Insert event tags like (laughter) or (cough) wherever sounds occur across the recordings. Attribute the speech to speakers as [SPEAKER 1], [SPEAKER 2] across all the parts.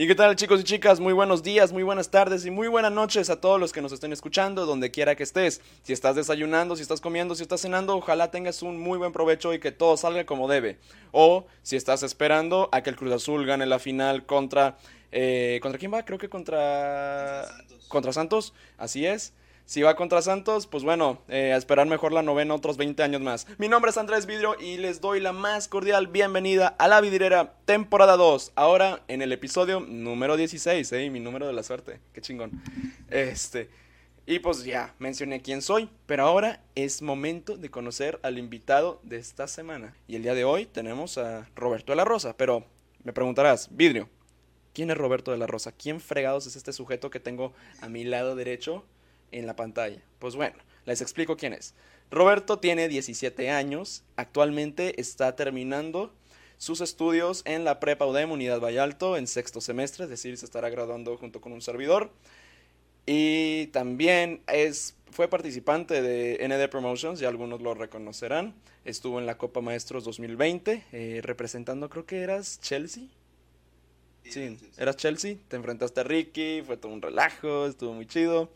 [SPEAKER 1] ¿Y qué tal chicos y chicas? Muy buenos días, muy buenas tardes y muy buenas noches a todos los que nos estén escuchando, donde quiera que estés. Si estás desayunando, si estás comiendo, si estás cenando, ojalá tengas un muy buen provecho y que todo salga como debe. O si estás esperando a que el Cruz Azul gane la final contra... Eh, ¿Contra quién va? Creo que contra...
[SPEAKER 2] Contra Santos.
[SPEAKER 1] Contra Santos, así es. Si va contra Santos, pues bueno, eh, a esperar mejor la novena otros 20 años más. Mi nombre es Andrés Vidrio y les doy la más cordial bienvenida a La Vidriera temporada 2. Ahora en el episodio número 16, ¿eh? Mi número de la suerte. Qué chingón. Este. Y pues ya, mencioné quién soy, pero ahora es momento de conocer al invitado de esta semana. Y el día de hoy tenemos a Roberto de la Rosa, pero me preguntarás, Vidrio, ¿quién es Roberto de la Rosa? ¿Quién fregados es este sujeto que tengo a mi lado derecho en la pantalla? Pues bueno, les explico quién es. Roberto tiene 17 años, actualmente está terminando sus estudios en la Prepa UDEM Unidad Vallalto en sexto semestre, es decir, se estará graduando junto con un servidor. Y también es, fue participante de ND Promotions, ya algunos lo reconocerán. Estuvo en la Copa Maestros 2020, eh, representando, creo que eras Chelsea. Sí, eras Chelsea, te enfrentaste a Ricky, fue todo un relajo, estuvo muy chido.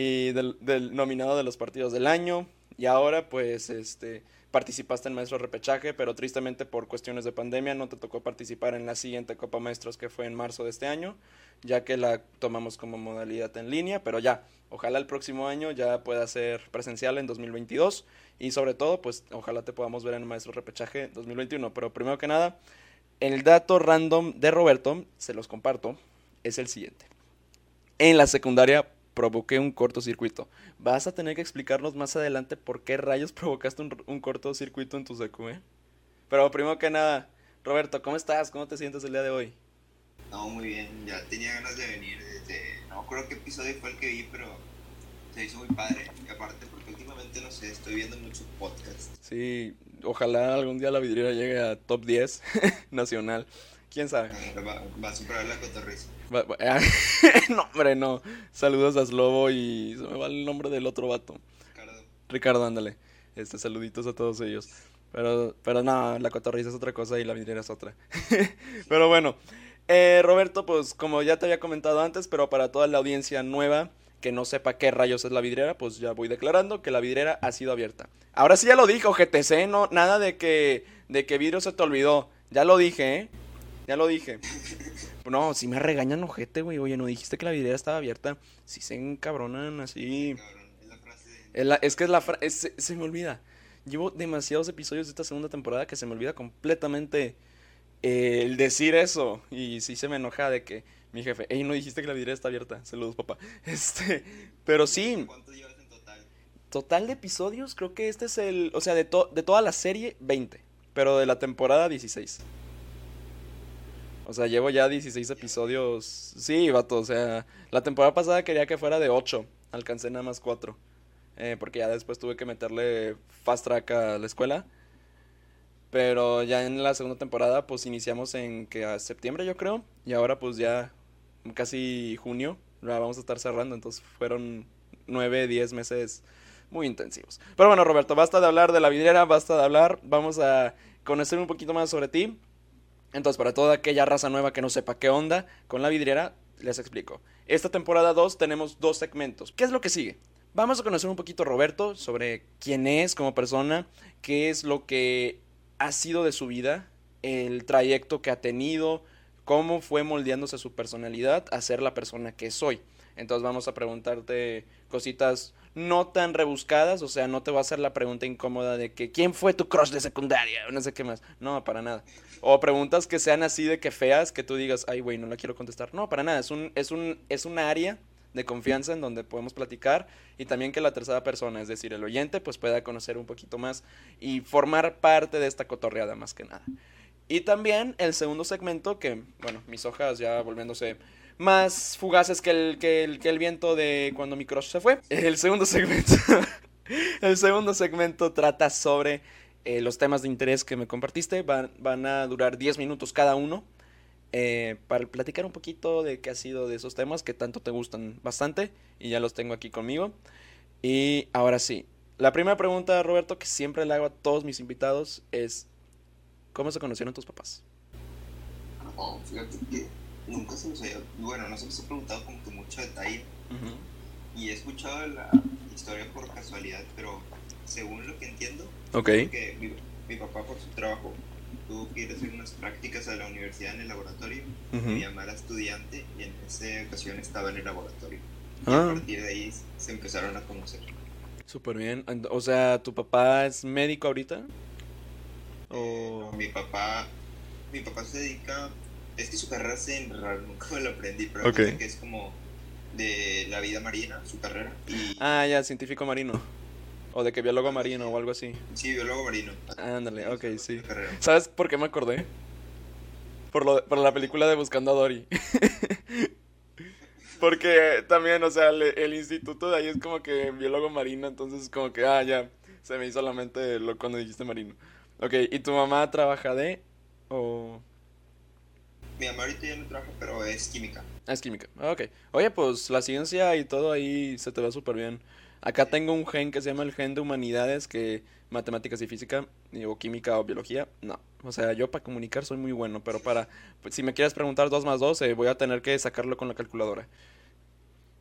[SPEAKER 1] Y del, nominado de los partidos del año. Y ahora, pues, este, participaste en Maestro Repechaje, pero tristemente por cuestiones de pandemia no te tocó participar en la siguiente Copa Maestros que fue en marzo de este año, ya que la tomamos como modalidad en línea, pero ya, ojalá el próximo año ya pueda ser presencial en 2022 y sobre todo, pues, ojalá te podamos ver en Maestro Repechaje 2021. Pero primero que nada, el dato random de Roberto, se los comparto, es el siguiente. En la secundaria provoqué un cortocircuito. Vas a tener que explicarnos más adelante por qué rayos (laughs) provocaste un, un cortocircuito en tu secu, ¿eh? Pero primero que nada, Roberto, ¿cómo estás? ¿Cómo te sientes el día de hoy?
[SPEAKER 2] No, muy bien, ya tenía ganas de venir desde... No acuerdo qué episodio fue el que vi, pero se hizo muy padre. Y aparte, porque últimamente, no sé, estoy viendo muchos podcasts.
[SPEAKER 1] Sí, ojalá algún día la vidriera llegue a top 10 (laughs) nacional. ¿Quién sabe?
[SPEAKER 2] Va, va a superar la cotorriza. (laughs)
[SPEAKER 1] No, hombre, no. Saludos a Slobo y se me va el nombre del otro vato.
[SPEAKER 2] Ricardo.
[SPEAKER 1] Ricardo, ándale. Este, saluditos a todos ellos. Pero, pero no, la cotorriza es otra cosa y la vidriera es otra. (laughs) pero bueno, eh, Roberto, pues como ya te había comentado antes, pero para toda la audiencia nueva que no sepa qué rayos es la vidriera, pues ya voy declarando que la vidriera ha sido abierta. Ahora sí ya lo dije, GTC, no, nada de que, de que vidrio se te olvidó. Ya lo dije, ¿eh? Ya lo dije. (laughs) No, si me regañan ojete, güey. Oye, no dijiste que la vidriera estaba abierta. Si se encabronan así.
[SPEAKER 2] Cabrón, es la frase de...
[SPEAKER 1] Es, la- es que es la fra- es- se, se me olvida. Llevo demasiados episodios de esta segunda temporada que se me olvida completamente eh, el decir eso. Y sí se me enoja de que mi jefe, ey, no dijiste que la vidriera está abierta. Saludos, papá. (laughs) Este, pero sí,
[SPEAKER 2] ¿Cuánto llevas en total?
[SPEAKER 1] total de episodios, creo que este es el, o sea, de, to- de toda la serie, 20. Pero de la temporada, 16. O sea, llevo ya 16 episodios. Sí, vato, o sea, la temporada pasada quería que fuera de 8. Alcancé nada más 4. Eh, porque ya después tuve que meterle fast track a la escuela. Pero ya en la segunda temporada, pues iniciamos en que a septiembre, yo creo. Y ahora, pues ya casi junio, la vamos a estar cerrando. Entonces fueron 9, 10 meses muy intensivos. Pero bueno, Roberto, basta de hablar de la vidriera, basta de hablar. Vamos a conocer un poquito más sobre ti. Entonces, para toda aquella raza nueva que no sepa qué onda con la vidriera, les explico. Esta temporada 2 tenemos dos segmentos. ¿Qué es lo que sigue? Vamos a conocer un poquito a Roberto sobre quién es como persona, qué es lo que ha sido de su vida, el trayecto que ha tenido, cómo fue moldeándose su personalidad a ser la persona que soy. Entonces vamos a preguntarte cositas no tan rebuscadas, o sea, no te va a hacer la pregunta incómoda de que ¿quién fue tu crush de secundaria? No sé qué más. No, para nada. O preguntas que sean así de que feas, que tú digas, ay, güey, no la quiero contestar. No, para nada. Es un, es un, es área de confianza en donde podemos platicar y también que la tercera persona, es decir, el oyente, pues pueda conocer un poquito más y formar parte de esta cotorreada más que nada. Y también el segundo segmento, que, bueno, mis hojas ya volviéndose más fugaces que el, que el, que el viento de cuando mi crush se fue. El segundo segmento, (laughs) el segundo segmento trata sobre eh, los temas de interés que me compartiste. Van, van a durar 10 minutos cada uno. eh, para platicar un poquito de qué ha sido de esos temas que tanto te gustan bastante. Y ya los tengo aquí conmigo. Y ahora sí, la primera pregunta, Roberto, que siempre le hago a todos mis invitados es, ¿cómo se conocieron tus papás?
[SPEAKER 2] No, fíjate que nunca se los había, bueno, no se los he preguntado como que mucho detalle. Y he escuchado la historia por casualidad, pero según lo que entiendo, que mi, mi papá por su trabajo tuvo que ir a hacer unas prácticas a la universidad en el laboratorio.
[SPEAKER 1] Ujú.
[SPEAKER 2] Mi mamá era estudiante y en esa ocasión estaba en el laboratorio. Y
[SPEAKER 1] Ah.
[SPEAKER 2] a partir de ahí se empezaron a conocer.
[SPEAKER 1] Súper bien. O sea, ¿tu papá es médico ahorita?
[SPEAKER 2] No,
[SPEAKER 1] O...
[SPEAKER 2] mi papá, mi papá se dedica, es que su carrera se enrara, (laughs) nunca me lo aprendí, pero
[SPEAKER 1] Ok.
[SPEAKER 2] parece que es como de la vida marina, su carrera. Y
[SPEAKER 1] Ah, ya, científico marino. O de que biólogo marino o algo así.
[SPEAKER 2] sí, biólogo marino.
[SPEAKER 1] Ándale, ok, sí. ¿Sabes por qué me acordé? Por, lo, por la película de Buscando a Dory. (laughs) Porque también, o sea, le- el instituto de ahí es como que biólogo marino, entonces como que, ah, ya, se me hizo la mente lo cuando dijiste marino. Ok, ¿y tu mamá trabaja de o
[SPEAKER 2] Mi mamá ahorita ya no trabaja, pero es química.
[SPEAKER 1] ah, es química? Ah, Ok. Oye, pues la ciencia y todo ahí se te va súper bien. Acá tengo un gen que se llama el gen de humanidades, que matemáticas y física, y- o química o biología, no. O sea, yo para comunicar soy muy bueno, pero para, pues, si me quieres preguntar dos más dos, eh, voy a tener que sacarlo con la calculadora.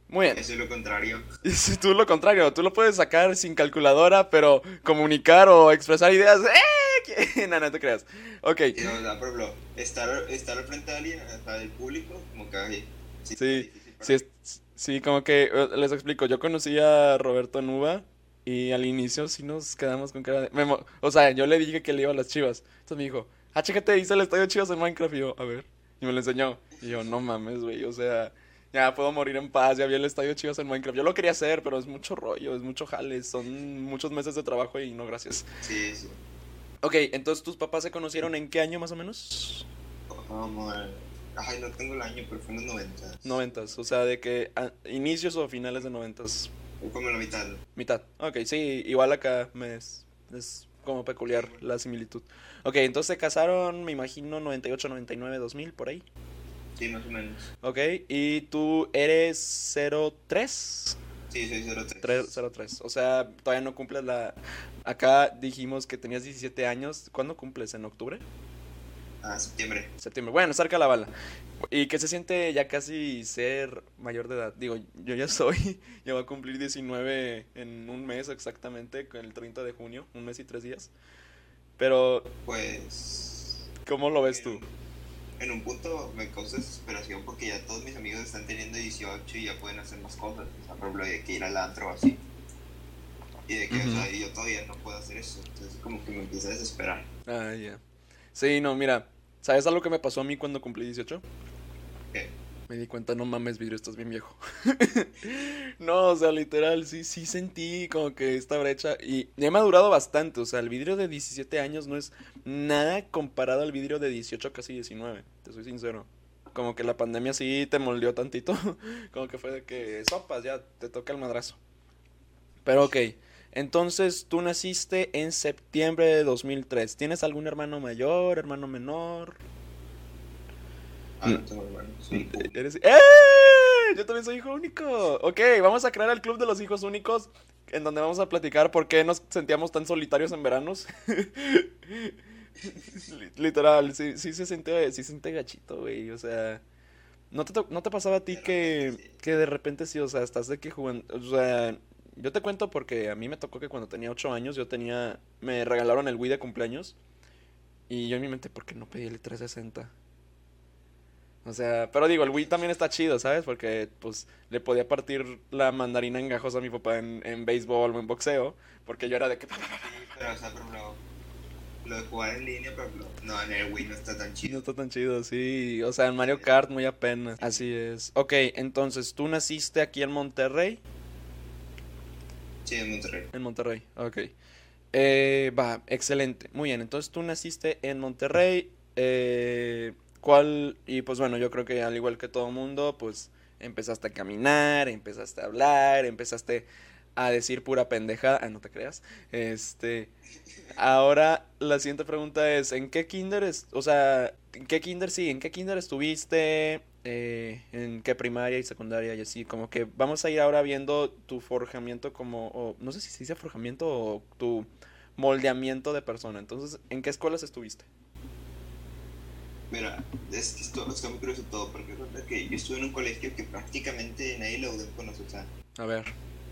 [SPEAKER 1] Muy bien.
[SPEAKER 2] Eso es lo contrario. (laughs)
[SPEAKER 1] Si tú lo contrario, tú lo puedes sacar sin calculadora, pero comunicar o expresar ideas, ¡eh! (laughs) No, no te creas. Ok.
[SPEAKER 2] Y, o sea, por ejemplo, estar, estar al frente de alguien, del público, como que sí,
[SPEAKER 1] Sí, Sí, es- sí, como que eh, les explico, yo conocí a Roberto Nuba y al inicio sí nos quedamos con cara de... me mo- o sea, yo le dije que le iba a las chivas. Entonces me dijo, ah, chécate, hice el estadio de chivas en Minecraft. Y yo, a ver. Y me lo enseñó. Y yo, no mames, güey, o sea, ya puedo morir en paz, ya vi el estadio chivas en Minecraft. Yo lo quería hacer, pero es mucho rollo, es mucho jale, son muchos meses de trabajo y no, gracias.
[SPEAKER 2] Sí, sí.
[SPEAKER 1] Ok, entonces tus papás se conocieron en qué año más o menos?
[SPEAKER 2] Como, ay, no tengo el año, pero fue en los 90.
[SPEAKER 1] Noventas, o sea, de que a- inicios o finales de noventas.
[SPEAKER 2] Como la mitad.
[SPEAKER 1] Mitad. Ok, sí, igual acá me es, es como peculiar la similitud. Ok, entonces se casaron, me imagino, 98, 99, 2000, por ahí.
[SPEAKER 2] Sí, más o menos.
[SPEAKER 1] Ok, y tú eres 03?
[SPEAKER 2] Sí, soy 03.
[SPEAKER 1] 3, 03. O sea, todavía no cumples la... Acá dijimos que tenías 17 años. ¿Cuándo cumples? ¿En octubre?
[SPEAKER 2] Ah, septiembre.
[SPEAKER 1] Septiembre. Bueno, cerca la bala. ¿Y qué se siente ya casi ser mayor de edad? Digo, yo ya soy, (laughs) ya voy a cumplir 19 en un mes exactamente, con el 30 de junio, un mes y tres días. Pero,
[SPEAKER 2] Pues.
[SPEAKER 1] ¿cómo lo ves tú?
[SPEAKER 2] En un punto me causa desesperación porque ya todos mis amigos están teniendo 18 y ya pueden hacer más cosas. O sea, por ejemplo, de que ir al antro o así. Y de que,
[SPEAKER 1] Ujú.
[SPEAKER 2] o sea, yo todavía no puedo hacer eso. Entonces, como que me empieza a desesperar.
[SPEAKER 1] Ah, ya. Sí, no, mira, ¿sabes algo que me pasó a mí cuando cumplí 18?
[SPEAKER 2] ¿Qué?
[SPEAKER 1] Me di cuenta, no mames, vidrio, estás bien viejo. (laughs) no, o sea, literal, sí, sí sentí como que esta brecha. Y ya me ha durado bastante. O sea, el vidrio de 17 años no es nada comparado al vidrio de 18, casi 19. Te soy sincero. Como que la pandemia sí te moldeó tantito. (laughs) como que fue de que sopas, ya te toca el madrazo. Pero ok. Entonces, tú naciste en septiembre de 2003. ¿Tienes algún hermano mayor, hermano menor?
[SPEAKER 2] Ah, no tengo hermanos. Soy
[SPEAKER 1] Eh, Eres... ¡Eh! Yo también soy hijo único. Ok, vamos a crear el club de los hijos únicos en donde vamos a platicar por qué nos sentíamos tan solitarios en veranos. Li- (laughs) Literal, sí, sí se siente, sí se siente gachito, güey. O sea, ¿no te, no te pasaba a ti que,
[SPEAKER 2] sí.
[SPEAKER 1] que de repente sí, o sea, estás de que jugando, o sea, yo te cuento porque a mí me tocó que cuando tenía 8 años yo tenía, me regalaron el Wii de cumpleaños y yo en mi mente, ¿por qué no pedí el 360? O sea, pero digo, el Wii también está chido, ¿sabes? Porque pues le podía partir la mandarina en gajos a mi papá en, en béisbol o en boxeo, porque yo era de que...
[SPEAKER 2] Sí, pero, o sea, por ejemplo, lo de jugar en línea, por ejemplo, no, en el Wii no está tan
[SPEAKER 1] No
[SPEAKER 2] chido.
[SPEAKER 1] está tan chido, sí. O sea, en Mario Kart muy apenas. Así es. Ok, entonces, ¿tú naciste aquí en Monterrey?
[SPEAKER 2] Sí, en Monterrey.
[SPEAKER 1] En Monterrey, ok. Eh, va, excelente. Muy bien, entonces tú naciste en Monterrey. Eh, ¿cuál? Y pues bueno, yo creo que al igual que todo mundo, pues empezaste a caminar, empezaste a hablar, empezaste a decir pura pendejada. Ah, no te creas. Este, ahora la siguiente pregunta es, ¿en qué kinder es, o sea, en qué kinder sí, en qué kinder estuviste? Eh, en qué primaria y secundaria y así, como que vamos a ir ahora viendo tu forjamiento como, o, no sé si se dice forjamiento o tu moldeamiento de persona. Entonces, ¿en qué escuelas estuviste?
[SPEAKER 2] Mira, es que esto, está muy curioso todo, porque recuerda que yo estuve en un colegio que prácticamente nadie lo conoce, o sea,
[SPEAKER 1] A ver.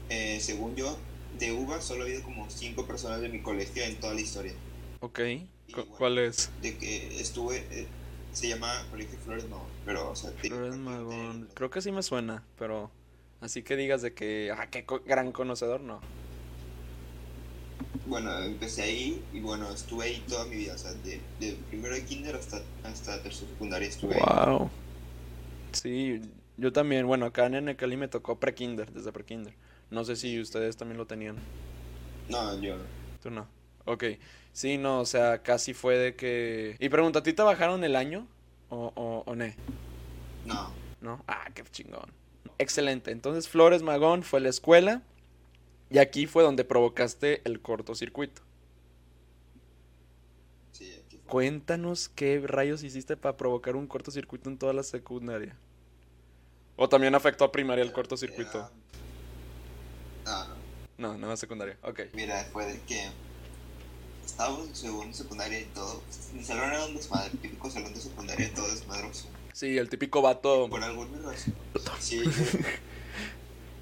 [SPEAKER 2] eh, según yo, de UBA solo ha habido como cinco personas de mi colegio en toda la historia.
[SPEAKER 1] Ok.
[SPEAKER 2] Y
[SPEAKER 1] Cu-
[SPEAKER 2] bueno.
[SPEAKER 1] ¿Cuál es?
[SPEAKER 2] De que estuve, eh, se llama Colegio Flores Magón, pero, o sea,
[SPEAKER 1] Flores Magón. Creo que sí me suena, pero así que digas de que, ah, qué co- gran conocedor, no.
[SPEAKER 2] Bueno, empecé ahí y bueno, estuve ahí toda mi vida, o sea, de, de primero de kinder hasta, hasta tercero secundaria estuve ahí.
[SPEAKER 1] Wow. Sí, yo también. Bueno, acá en Necali me tocó pre-kinder, desde pre-kinder. No sé si ustedes también lo tenían.
[SPEAKER 2] No, yo,
[SPEAKER 1] Tú no. Ok. Sí, no, o sea, casi fue de que... Y pregunta, ¿a ti te bajaron el año? ¿O, o, o ne?
[SPEAKER 2] no,
[SPEAKER 1] ¿No? Ah, qué chingón. Excelente. Entonces, Flores Magón fue la escuela. Y aquí fue donde provocaste el cortocircuito.
[SPEAKER 2] sí, aquí fue.
[SPEAKER 1] Cuéntanos qué rayos hiciste para provocar un cortocircuito en toda la secundaria. ¿O también afectó a primaria el cortocircuito?
[SPEAKER 2] Era- No, no.
[SPEAKER 1] No, nada más secundaria. Ok.
[SPEAKER 2] Mira, fue de que estábamos en segundo secundaria y todo. Mi salón era un desmadre, típico salón de secundaria, todo desmadroso.
[SPEAKER 1] Sí, el típico vato.
[SPEAKER 2] Por alguna razón. Sí. (laughs)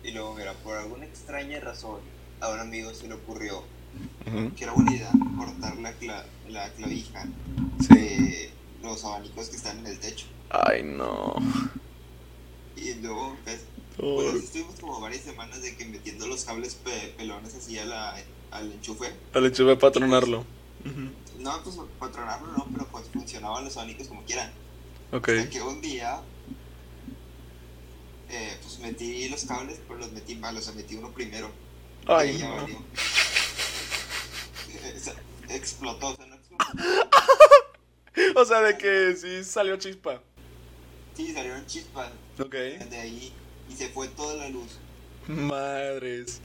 [SPEAKER 2] y luego, mira, por alguna extraña razón, a un amigo se le ocurrió
[SPEAKER 1] Ujú.
[SPEAKER 2] que era buena idea cortar la, cla- la clavija
[SPEAKER 1] Sí.
[SPEAKER 2] de los abanicos que están en el techo.
[SPEAKER 1] Ay, no.
[SPEAKER 2] Y luego, pues, bueno, sí estuvimos como varias semanas de que metiendo los cables pe- pelones así a la, al enchufe.
[SPEAKER 1] Al hecho de patronarlo. Ujú.
[SPEAKER 2] No, pues patronarlo no, pero pues funcionaban los abanicos como quieran.
[SPEAKER 1] Ok.
[SPEAKER 2] Hasta que un día, eh, pues metí los cables, pero los metí mal, o sea, metí uno primero.
[SPEAKER 1] Ay, no.
[SPEAKER 2] valió. (laughs) Explotó, o sea, no explotó. (laughs)
[SPEAKER 1] O sea, de que sí salió chispa.
[SPEAKER 2] Sí, salieron chispas
[SPEAKER 1] Ok.
[SPEAKER 2] de ahí y se fue toda la luz.
[SPEAKER 1] Madres.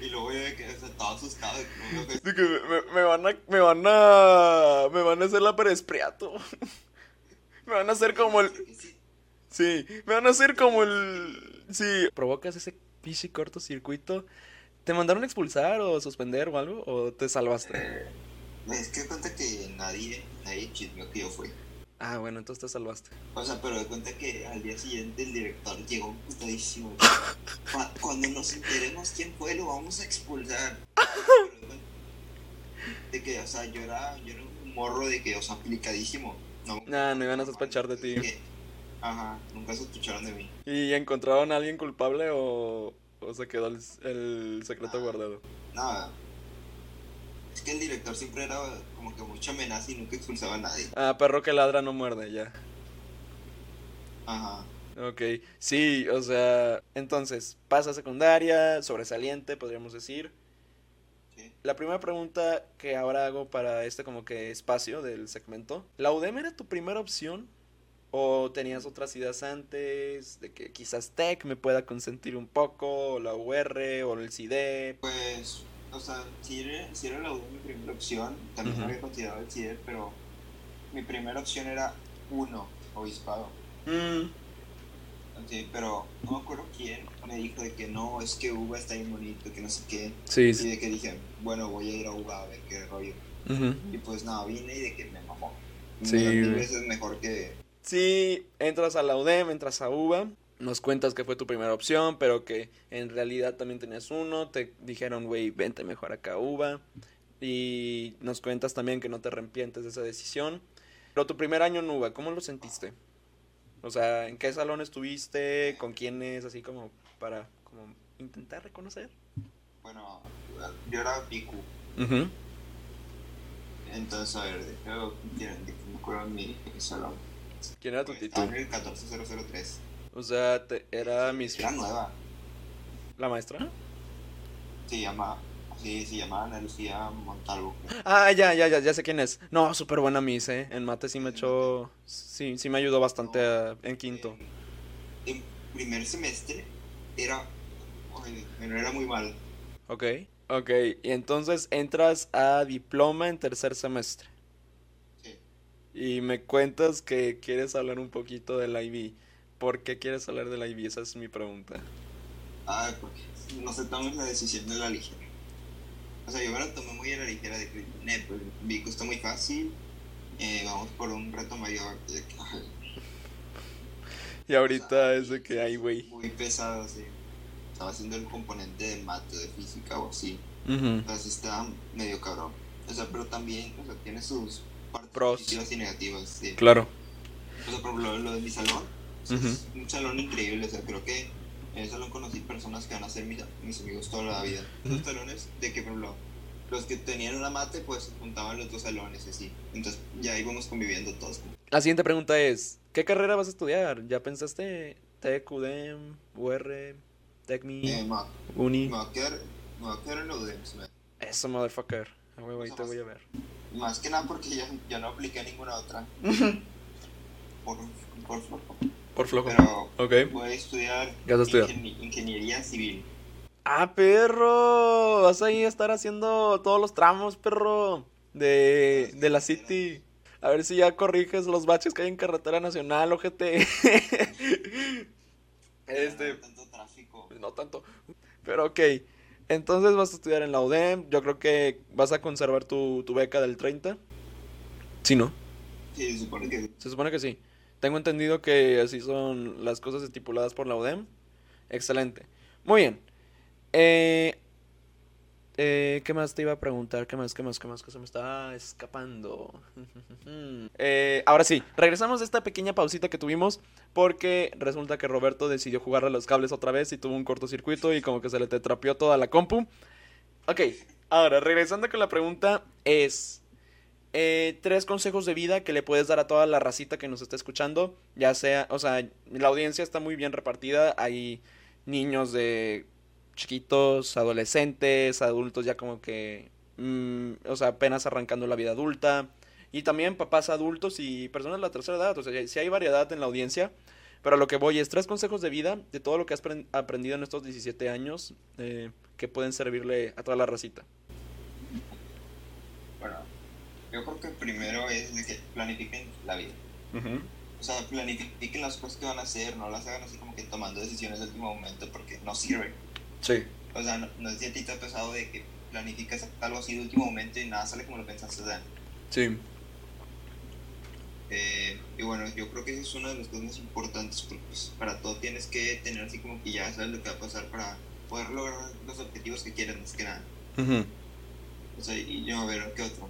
[SPEAKER 2] Y luego yo de que, todo asustado. de que no veo que-
[SPEAKER 1] De que me, me van a. Me van a. Me van a hacer la perespriato. (laughs) Me van a hacer como el.
[SPEAKER 2] Sí,
[SPEAKER 1] Sí, me van a hacer como el... Sí. ¿Provocas ese pichi cortocircuito? ¿Te mandaron a expulsar o suspender o algo? ¿O te salvaste?
[SPEAKER 2] eh, que de cuenta que nadie, nadie chismeó que yo fui.
[SPEAKER 1] Ah, bueno, entonces te salvaste.
[SPEAKER 2] O sea, pero de cuenta que al día siguiente el director llegó putadísimo. (laughs) Cu- Cuando nos enteremos quién fue, lo vamos a expulsar. (laughs) De que, o sea, yo era, yo era un morro de que, o sea, aplicadísimo. No,
[SPEAKER 1] Nah, no iban a sospechar de ti.
[SPEAKER 2] que- ajá, nunca sospecharon de mí.
[SPEAKER 1] ¿Y encontraron a alguien culpable o, o se quedó el, el secreto guardado?
[SPEAKER 2] Nada. Es que el director siempre era como que mucha amenaza y nunca expulsaba a nadie.
[SPEAKER 1] Ah, perro que ladra no muerde, ya.
[SPEAKER 2] Ajá.
[SPEAKER 1] Ok, sí, o sea, entonces, pasa secundaria, sobresaliente, podríamos decir.
[SPEAKER 2] Sí.
[SPEAKER 1] La primera pregunta que ahora hago para este como que espacio del segmento, ¿la UDEM era tu primera opción? ¿O tenías otras ideas antes? De que quizás Tech me pueda consentir un poco, o la UR, o el CIDE.
[SPEAKER 2] Pues, o sea, si era, si era la UDEM mi primera opción, también
[SPEAKER 1] Ujú.
[SPEAKER 2] había considerado el CIDE, pero mi primera opción era uno, obispado.
[SPEAKER 1] Mm,
[SPEAKER 2] Sí, pero no me acuerdo quién me dijo de que no, es que UBA está bien bonito, que no sé qué.
[SPEAKER 1] sí,
[SPEAKER 2] Y de que dije, bueno, voy a ir a UBA a ver qué rollo. Y pues nada, vine y de que me mamó.
[SPEAKER 1] Sí,
[SPEAKER 2] Mil veces mejor que...
[SPEAKER 1] Sí, entras a la UDEM, entras a UBA, nos cuentas que fue tu primera opción, pero que en realidad también tenías uno, te dijeron, güey, vente mejor acá a UBA, y nos cuentas también que no te arrepientes de esa decisión. Pero tu primer año en UBA, ¿cómo lo sentiste? O sea, ¿en qué salón estuviste? ¿Con quiénes? Así como para como intentar reconocer.
[SPEAKER 2] Bueno, yo era Piku. Entonces, a ver, de que me acuerdo en mi salón.
[SPEAKER 1] ¿Quién era tu
[SPEAKER 2] Pues,
[SPEAKER 1] título?
[SPEAKER 2] estaba en el 14003.
[SPEAKER 1] O sea, te- era mis...
[SPEAKER 2] Era nueva.
[SPEAKER 1] ¿La maestra?
[SPEAKER 2] Se llama... Sí, se llamaba Ana Lucía Montalvo.
[SPEAKER 1] Ah, ya, ya, ya, ya sé quién es. No, súper buena Miss, eh. En mate sí me echó. Sí, sí me ayudó bastante a- en quinto.
[SPEAKER 2] En, en primer semestre era... bueno, era muy mal.
[SPEAKER 1] Ok, ok. Y entonces entras a diploma en tercer semestre. Y me cuentas que quieres hablar un poquito del IB. ¿Por qué quieres hablar del IB? Esa es mi pregunta.
[SPEAKER 2] Ay, porque no se tomen la decisión de la ligera. O sea, yo me la tomé muy a la ligera de que, ne, pues, Vico está muy fácil. eh, vamos por un reto mayor. de que,
[SPEAKER 1] Y ahorita es de que hay, güey.
[SPEAKER 2] Muy pesado, sí. Estaba haciendo el componente de mate, de física o así.
[SPEAKER 1] Ujú.
[SPEAKER 2] Entonces está medio cabrón. O sea, pero también, o sea, tiene sus partes
[SPEAKER 1] Pros.
[SPEAKER 2] positivas y negativas. Sí.
[SPEAKER 1] Claro.
[SPEAKER 2] O sea, por ejemplo, lo de mi salón, o sea,
[SPEAKER 1] Ujú.
[SPEAKER 2] es un salón increíble. O sea, creo que en ese salón conocí personas que van a ser mis, mis amigos toda la vida. Los
[SPEAKER 1] Ujú.
[SPEAKER 2] salones de que, por ejemplo, los que tenían una mate, pues juntaban los dos salones y así. Entonces ya íbamos conviviendo todos.
[SPEAKER 1] La siguiente pregunta es, ¿qué carrera vas a estudiar? ¿Ya pensaste TEC, UDEM, UR, TECMI,
[SPEAKER 2] Eh,
[SPEAKER 1] Uni?
[SPEAKER 2] me va a quedar, me va a quedar en me-
[SPEAKER 1] Eso, motherfucker. A huevo, ahí te voy a ver.
[SPEAKER 2] Más que nada porque ya, ya no apliqué a ninguna otra. por, por flojo.
[SPEAKER 1] Por flojo.
[SPEAKER 2] Pero
[SPEAKER 1] Ok.
[SPEAKER 2] voy a estudiar,
[SPEAKER 1] ¿Qué vas a estudiar?
[SPEAKER 2] ingeni- ingeniería civil.
[SPEAKER 1] Ah, perro. Vas ahí a estar haciendo todos los tramos, perro. De, de la City. A ver si ya corriges los baches que hay en carretera nacional, ojete. (laughs) este,
[SPEAKER 2] No, tanto tráfico.
[SPEAKER 1] no tanto. Pero ok. Entonces vas a estudiar en la UDEM. Yo creo que vas a conservar tu, tu beca del 30. Sí, ¿no?
[SPEAKER 2] Sí, se supone que
[SPEAKER 1] Se supone que sí. Tengo entendido que así son las cosas estipuladas por la UDEM. Excelente. Muy bien. Eh, eh, ¿qué más te iba a preguntar? ¿Qué más? ¿Qué más? ¿Qué más? Que se me está escapando. (laughs) Eh, ahora sí, regresamos de esta pequeña pausita que tuvimos porque resulta que Roberto decidió jugarle los cables otra vez y tuvo un cortocircuito y como que se le tetrapió toda la compu. Ok, ahora regresando con la pregunta es... Eh, tres consejos de vida que le puedes dar a toda la racita que nos está escuchando. Ya sea, o sea, la audiencia está muy bien repartida. Hay niños de chiquitos, adolescentes, adultos ya como que, mm, o sea, apenas arrancando la vida adulta. Y también papás adultos y personas de la tercera edad. O sea, sí hay variedad en la audiencia. Pero a lo que voy es tres consejos de vida de todo lo que has pren- aprendido en estos 17 años eh, que pueden servirle a toda la racita.
[SPEAKER 2] Bueno, yo creo que primero es de que planifiquen la vida. O sea, planifiquen las cosas que van a hacer, no las hagan así como que tomando decisiones de último momento porque no sirve.
[SPEAKER 1] Sí.
[SPEAKER 2] O sea, no, no es si a ti te ha pasado de que planificas algo así de último momento y nada sale como lo pensaste. Sea,
[SPEAKER 1] Sí.
[SPEAKER 2] eh, y bueno, yo creo que esa es una de las cosas más importantes porque pues, para todo tienes que tener así como que ya sabes lo que va a pasar para poder lograr los objetivos que quieras, más que nada.
[SPEAKER 1] Ujú.
[SPEAKER 2] O sea, y yo a ver, ¿qué otro?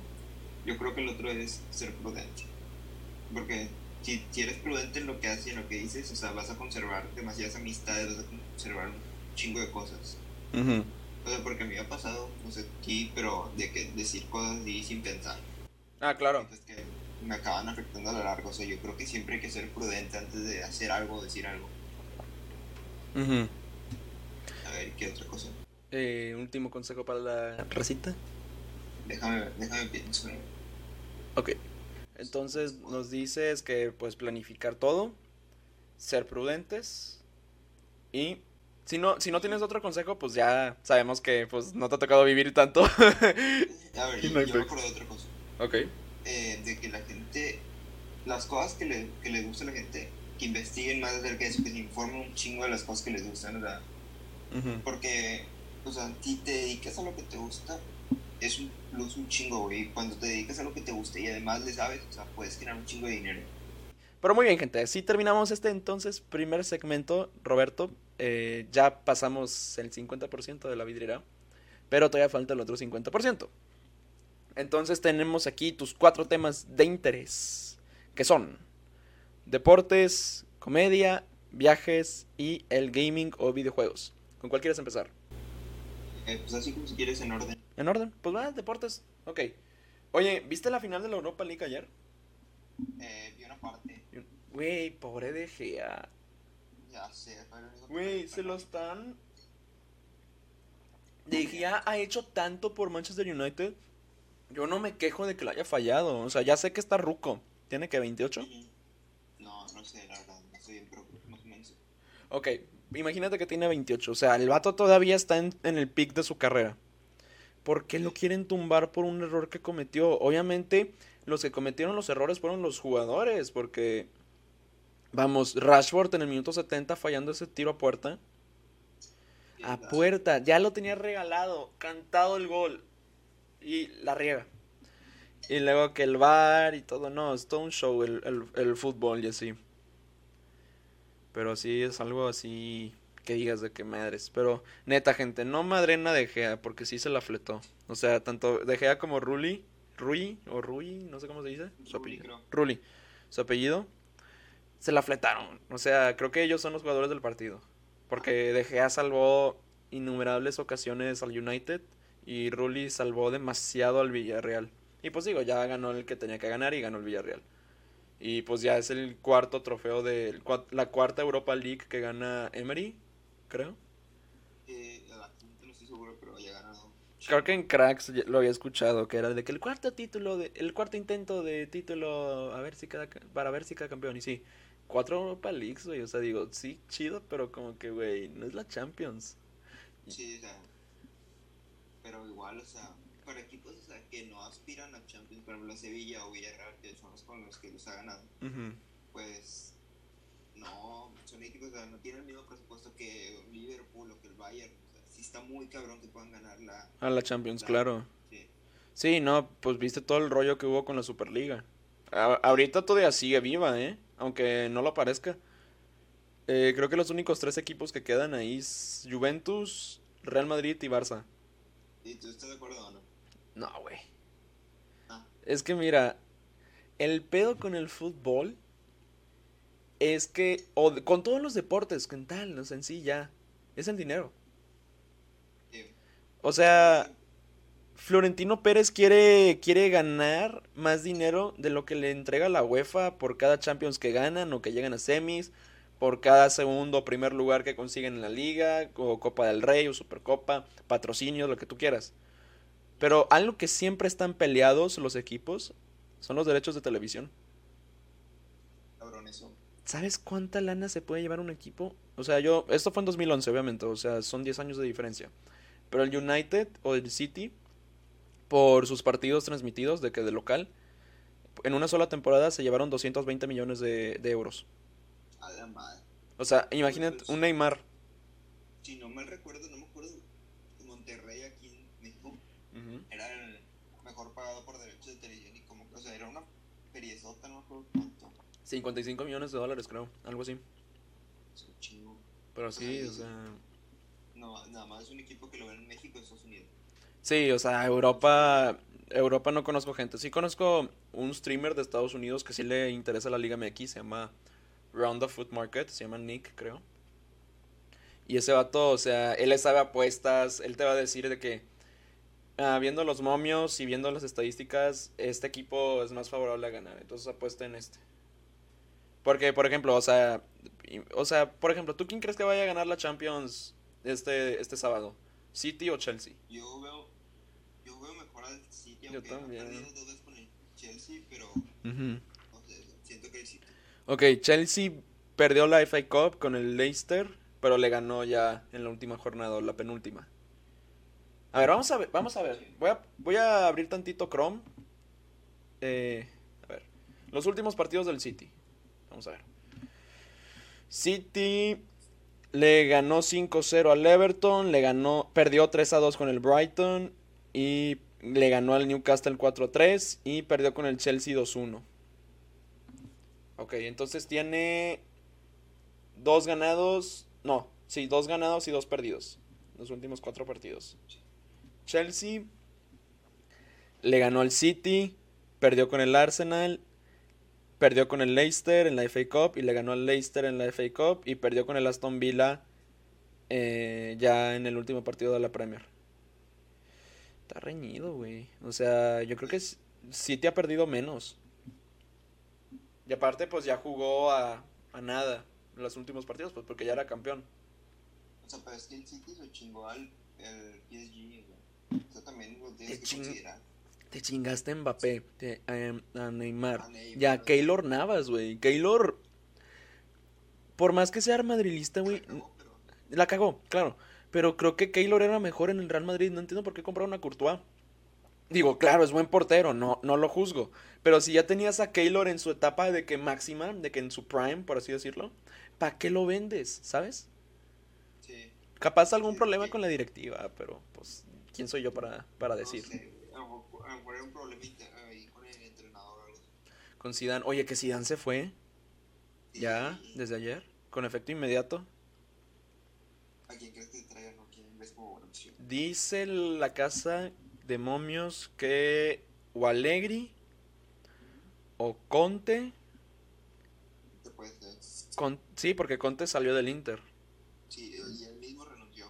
[SPEAKER 2] Yo creo que el otro es ser prudente. Porque si, si eres prudente en lo que haces y en lo que dices, o sea, vas a conservar demasiadas amistades, vas a conservar un chingo de cosas.
[SPEAKER 1] Ujú.
[SPEAKER 2] O sea, porque a mí me ha pasado, no sé, aquí, pero de que decir cosas así sin pensar.
[SPEAKER 1] Ah, claro.
[SPEAKER 2] Entonces que me acaban afectando a lo largo. O sea, yo creo que siempre hay que ser prudente antes de hacer algo o decir algo.
[SPEAKER 1] Ujú.
[SPEAKER 2] A ver, ¿qué otra cosa?
[SPEAKER 1] Eh, último consejo para la racita.
[SPEAKER 2] Déjame, déjame pienso.
[SPEAKER 1] Ok. Entonces nos dices que pues planificar todo, ser prudentes y si no, si no tienes otro consejo, pues ya sabemos que pues no te ha tocado vivir tanto.
[SPEAKER 2] A ver, (laughs) yo, me acuerdo de otra cosa.
[SPEAKER 1] ok.
[SPEAKER 2] eh, de que la gente, las cosas que le, que le gusta a la gente, que investiguen más acerca de eso, que se informen un chingo de las cosas que les gustan, o sea,
[SPEAKER 1] Ujú.
[SPEAKER 2] porque, o sea, si te dedicas a lo que te gusta, es un plus un chingo, güey, cuando te dedicas a lo que te gusta y además le sabes, o sea, puedes generar un chingo de dinero.
[SPEAKER 1] Pero muy bien, gente. Así terminamos este entonces primer segmento, Roberto. Eh, ya pasamos el 50% de la vidriera, pero todavía falta el otro 50%. Entonces tenemos aquí tus cuatro temas de interés, que son deportes, comedia, viajes y el gaming o videojuegos. ¿Con cuál quieres empezar?
[SPEAKER 2] Eh, pues así como si quieres en orden.
[SPEAKER 1] ¿En orden? Pues va, deportes. Ok. Oye, ¿viste la final de la Europa League ayer?
[SPEAKER 2] Eh, vi una parte,
[SPEAKER 1] Güey, pobre De Gea.
[SPEAKER 2] Ya sé, fue lo único que
[SPEAKER 1] Güey, se lo están. De Gea ha hecho tanto por Manchester United. Yo no me quejo de que lo haya fallado. O sea, ya sé que está ruco. ¿Tiene que 28?
[SPEAKER 2] No, no sé, la verdad, no estoy bien, pero más o menos.
[SPEAKER 1] Ok, imagínate que tiene 28. O sea, el vato todavía está en, en el pic de su carrera. ¿Por qué lo quieren tumbar por un error que cometió? Obviamente, los que cometieron los errores fueron los jugadores. Porque, vamos, Rashford en el minuto 70 fallando ese tiro a puerta. A puerta, ya lo tenía regalado, cantado el gol y la riega. Y luego que el bar y todo, no, es todo un show el, el, el fútbol y así. Pero sí es algo así que digas de que madres. Pero neta, gente, no madrena de Gea, porque sí se la fletó. O sea, tanto de Gea como Ruli, Rui o Rui, no sé cómo se dice. Su apellido.
[SPEAKER 2] creo.
[SPEAKER 1] Ruli, su apellido. Se la fletaron. O sea, creo que ellos son los jugadores del partido. Porque De Gea salvó innumerables ocasiones al United y Rulli salvó demasiado al Villarreal. Y pues digo, ya ganó el que tenía que ganar y ganó el Villarreal. Y pues ya es el cuarto trofeo de la cuarta Europa League que gana Emery, creo.
[SPEAKER 2] Eh, la quinta no estoy seguro, pero ya ganado.
[SPEAKER 1] Creo que en Cracks lo había escuchado, que era de que el cuarto título, de, el cuarto intento de título, a ver si ca- para ver si cada campeón. Y sí, cuatro Europa Leagues, güey. O sea, digo, sí, chido, pero como que, güey, no es la Champions.
[SPEAKER 2] Sí, o sea. Pero igual, o sea, para equipos o sea, que no aspiran a Champions, por ejemplo, Sevilla o Villarreal, que son los con los que los ha ganado, pues no, son equipos que no tienen el mismo presupuesto que Liverpool o que el Bayern. O sea, sí está muy cabrón que puedan ganar la.
[SPEAKER 1] A la Champions,
[SPEAKER 2] Claro.
[SPEAKER 1] claro.
[SPEAKER 2] Sí,
[SPEAKER 1] Sí, no, pues viste todo el rollo que hubo con la Superliga. A- ahorita todavía sigue viva, ¿eh? Aunque no lo parezca. Eh, creo que los únicos tres equipos que quedan ahí es Juventus, Real Madrid y Barça.
[SPEAKER 2] ¿Y tú estás de acuerdo o no?
[SPEAKER 1] No, güey.
[SPEAKER 2] Ah.
[SPEAKER 1] Es que mira, el pedo con el fútbol es que, o con todos los deportes, con tal, o sea, en sí ya, es el dinero.
[SPEAKER 2] Sí.
[SPEAKER 1] O sea, Florentino Pérez quiere, quiere ganar más dinero de lo que le entrega la UEFA por cada Champions que ganan o que llegan a semis, por cada segundo o primer lugar que consiguen en la liga, o Copa del Rey o Supercopa, patrocinio, lo que tú quieras. Pero algo que siempre están peleados los equipos son los derechos de televisión.
[SPEAKER 2] Cabrón, eso.
[SPEAKER 1] ¿Sabes cuánta lana se puede llevar un equipo? O sea, yo, esto fue en 2011, obviamente, o sea, son 10 años de diferencia. Pero el United o el City, por sus partidos transmitidos de que de local, en una sola temporada se llevaron 220 millones de, de euros.
[SPEAKER 2] A la madre.
[SPEAKER 1] O sea, imagínate un Neymar.
[SPEAKER 2] Si no mal recuerdo, no me acuerdo. Monterrey aquí en México era el mejor pagado por derechos de televisión y como, o sea, era una feriezota, no me acuerdo cuánto.
[SPEAKER 1] 55 millones de dólares, creo, algo así.
[SPEAKER 2] Es un chingo.
[SPEAKER 1] Pero sí, o sea...
[SPEAKER 2] No, nada más es un equipo que lo ven en México y Estados Unidos.
[SPEAKER 1] Sí, o sea, Europa, Europa no conozco gente. Sí conozco un streamer de Estados Unidos que sí le interesa la Liga MX, se llama Round of Foot Market, se llama Nick, creo. Y ese vato, o sea, él sabe apuestas, él te va a decir de que ah, viendo los momios y viendo las estadísticas, este equipo es más favorable a ganar, entonces apuesta en este. Porque, por ejemplo, o sea, o sea, por ejemplo, ¿tú quién crees que vaya a ganar la Champions este, este sábado? ¿City o Chelsea?
[SPEAKER 2] Yo veo, yo veo mejor al City,
[SPEAKER 1] Yo
[SPEAKER 2] aunque
[SPEAKER 1] también.
[SPEAKER 2] ha perdido dos veces con el Chelsea, pero siento que el City.
[SPEAKER 1] Ok, Chelsea perdió la FA Cup con el Leicester, pero le ganó ya en la última jornada, o la penúltima. A ver, vamos a ver, vamos a ver. Voy a, voy a abrir tantito Chrome. Eh, a ver, los últimos partidos del City. Vamos a ver. City le ganó 5-0 al Everton, le ganó, perdió 3-2 con el Brighton y le ganó al Newcastle 4-3 y perdió con el Chelsea 2-1. Ok, entonces tiene dos ganados, no, sí, dos ganados y dos perdidos. Los últimos cuatro partidos. Chelsea le ganó al City, perdió con el Arsenal, perdió con el Leicester en la FA Cup y le ganó al Leicester en la FA Cup y perdió con el Aston Villa eh, ya en el último partido de la Premier. Está reñido, güey. O sea, yo creo que s- City ha perdido menos. Y aparte, pues ya jugó a, a nada en los últimos partidos, pues porque ya era campeón.
[SPEAKER 2] O sea, pero es que el City se chingó al el PSG, güey. O sea, también lo tienes
[SPEAKER 1] Te
[SPEAKER 2] que
[SPEAKER 1] ching-
[SPEAKER 2] considerar.
[SPEAKER 1] Te chingaste a Mbappé, te- a Neymar.
[SPEAKER 2] A Neymar,
[SPEAKER 1] Y a
[SPEAKER 2] o sea.
[SPEAKER 1] Keylor Navas, güey. Keylor, por más que sea madrilista, güey, la cagó, claro. Pero creo que Keylor era mejor en el Real Madrid. No entiendo por qué compraron a Courtois. Digo, claro, es buen portero, no, no lo juzgo. Pero si ya tenías a Keylor en su etapa de que máxima, de que en su prime, por así decirlo, ¿para qué lo vendes? ¿Sabes?
[SPEAKER 2] sí.
[SPEAKER 1] Capaz algún
[SPEAKER 2] Sí,
[SPEAKER 1] problema
[SPEAKER 2] sí.
[SPEAKER 1] con la directiva, pero pues, ¿quién soy yo para, para decir?
[SPEAKER 2] No sé, a lo mejor- era un problemita ahí
[SPEAKER 1] con Zidane. Oye, que Zidane se fue
[SPEAKER 2] Sí.
[SPEAKER 1] ya desde ayer, con efecto inmediato.
[SPEAKER 2] ¿A quién crees que traigan o quién ves como buena opción?
[SPEAKER 1] Dice la casa de momios que o Allegri o Conte.
[SPEAKER 2] Te puede ser.
[SPEAKER 1] Con- sí, porque Conte salió del Inter.
[SPEAKER 2] Sí, y él mismo renunció.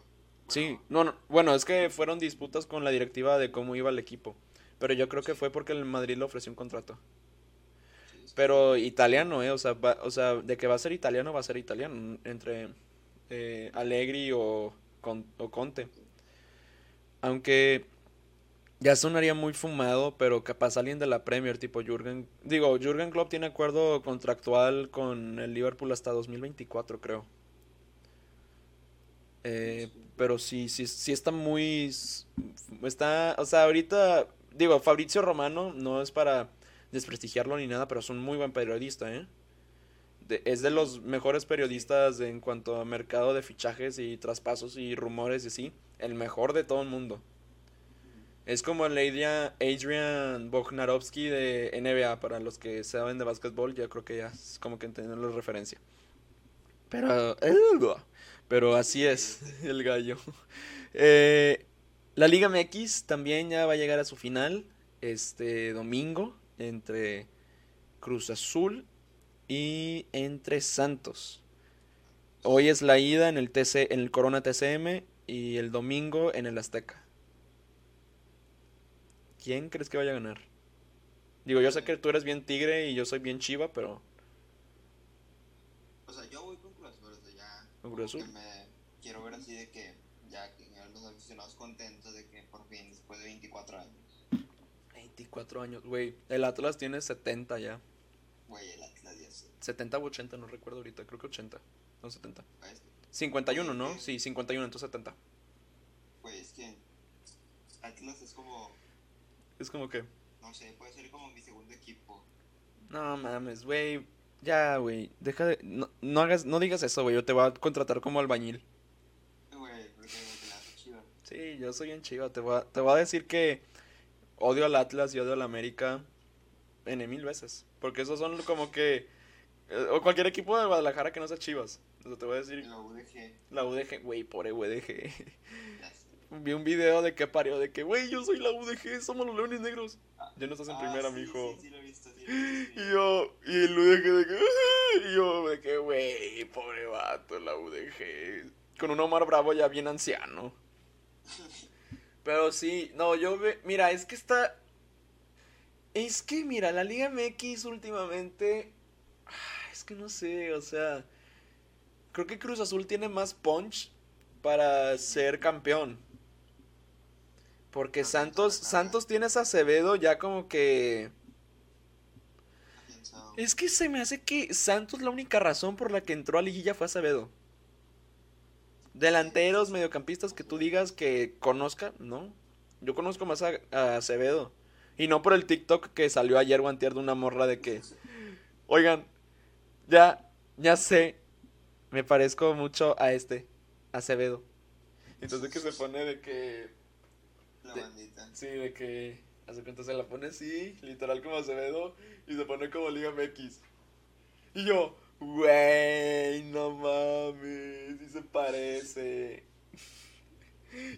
[SPEAKER 1] Sí, no, no, bueno, es que fueron disputas con la directiva de cómo iba el equipo. Pero yo creo que fue porque el Madrid le ofreció un contrato.
[SPEAKER 2] Sí, sí.
[SPEAKER 1] Pero italiano, ¿eh? O sea, va- o sea, de que va a ser italiano, va a ser italiano. Entre eh, Allegri o, Con- o Conte. Aunque ya sonaría muy fumado, pero capaz alguien de la Premier, tipo Jürgen. Digo, Jürgen Klopp tiene acuerdo contractual con el Liverpool hasta 2024, creo. Eh, pero sí, sí, sí está muy... Está, o sea, ahorita, digo, Fabrizio Romano no es para desprestigiarlo ni nada, pero es un muy buen periodista, ¿eh? Es de los mejores periodistas en cuanto a mercado de fichajes y traspasos y rumores y así. El mejor de todo el mundo. Es como el Adrian, Adrian de NBA, para los que saben de básquetbol, yo creo que ya es como que entienden la referencia. Pero, pero así es, (laughs) el gallo. Eh, la Liga MX también ya va a llegar a su final este domingo entre Cruz Azul y entre Santos. Hoy es la ida en el TC, en el Corona TCM y el domingo en el Azteca. ¿Quién crees que vaya a ganar? Digo, yo sé que tú eres bien tigre y yo soy bien chiva, pero
[SPEAKER 2] O sea, yo voy con Cruz Azul, o sea, ya.
[SPEAKER 1] ¿Con Cruz Azul?
[SPEAKER 2] me quiero ver así de que ya que los aficionados contentos de que por fin, después de 24 años,
[SPEAKER 1] 24 años, güey. El Atlas tiene 70 ya.
[SPEAKER 2] güey, el Atlas ya se.
[SPEAKER 1] 70 u 80, no recuerdo ahorita, creo que 80. No, 70.
[SPEAKER 2] ¿sabes?
[SPEAKER 1] 51, ¿no? Sí, 51, entonces 70.
[SPEAKER 2] Güey, es que Atlas es como,
[SPEAKER 1] Es como que,
[SPEAKER 2] no sé, puede ser como mi segundo equipo.
[SPEAKER 1] no mames, güey. Ya, güey. Deja de. No, no hagas, no digas eso, güey. Yo te voy a contratar como albañil.
[SPEAKER 2] Güey, porque que le hace chido.
[SPEAKER 1] Sí, yo soy un chivo. Te voy a, te voy a decir que odio al Atlas y odio al América N mil veces. Porque esos son como que. eh, O cualquier equipo de Guadalajara que no sea chivas. Te voy a decir
[SPEAKER 2] la UDG,
[SPEAKER 1] la UDG. Güey, pobre UDG. Vi un video de que parió, de que, güey, yo soy la UDG, somos los Leones Negros. Ya no estás en
[SPEAKER 2] Ah,
[SPEAKER 1] primera,
[SPEAKER 2] sí,
[SPEAKER 1] mijo.
[SPEAKER 2] Sí, sí, lo he visto, sí, lo he visto.
[SPEAKER 1] Y yo, y el UDG de que, "Ah", y yo de que, güey, pobre vato, la UDG. Con un Omar Bravo ya bien anciano. (laughs) Pero sí, no, yo ve, mira, es que está, es que, mira, la Liga MX últimamente, ah, es que no sé, o sea, creo que Cruz Azul tiene más punch para ser campeón. Porque
[SPEAKER 2] Ah,
[SPEAKER 1] Santos, Santos tiene a Acevedo ya como que... Es que se me hace que Santos la única razón por la que entró a Liguilla fue Acevedo. Delanteros, mediocampistas que tú digas que conozca, no. Yo conozco más a, a Acevedo. Y no por el TikTok que salió ayer o antier de una morra de que, oigan, ya, ya sé, me parezco mucho a este, Acevedo. Entonces que se pone de que,
[SPEAKER 2] La
[SPEAKER 1] de-
[SPEAKER 2] bandita.
[SPEAKER 1] sí, de que, hace cuenta se la pone así, literal como Acevedo, y se pone como Liga MX. Y yo, güey, no mames, sí se parece.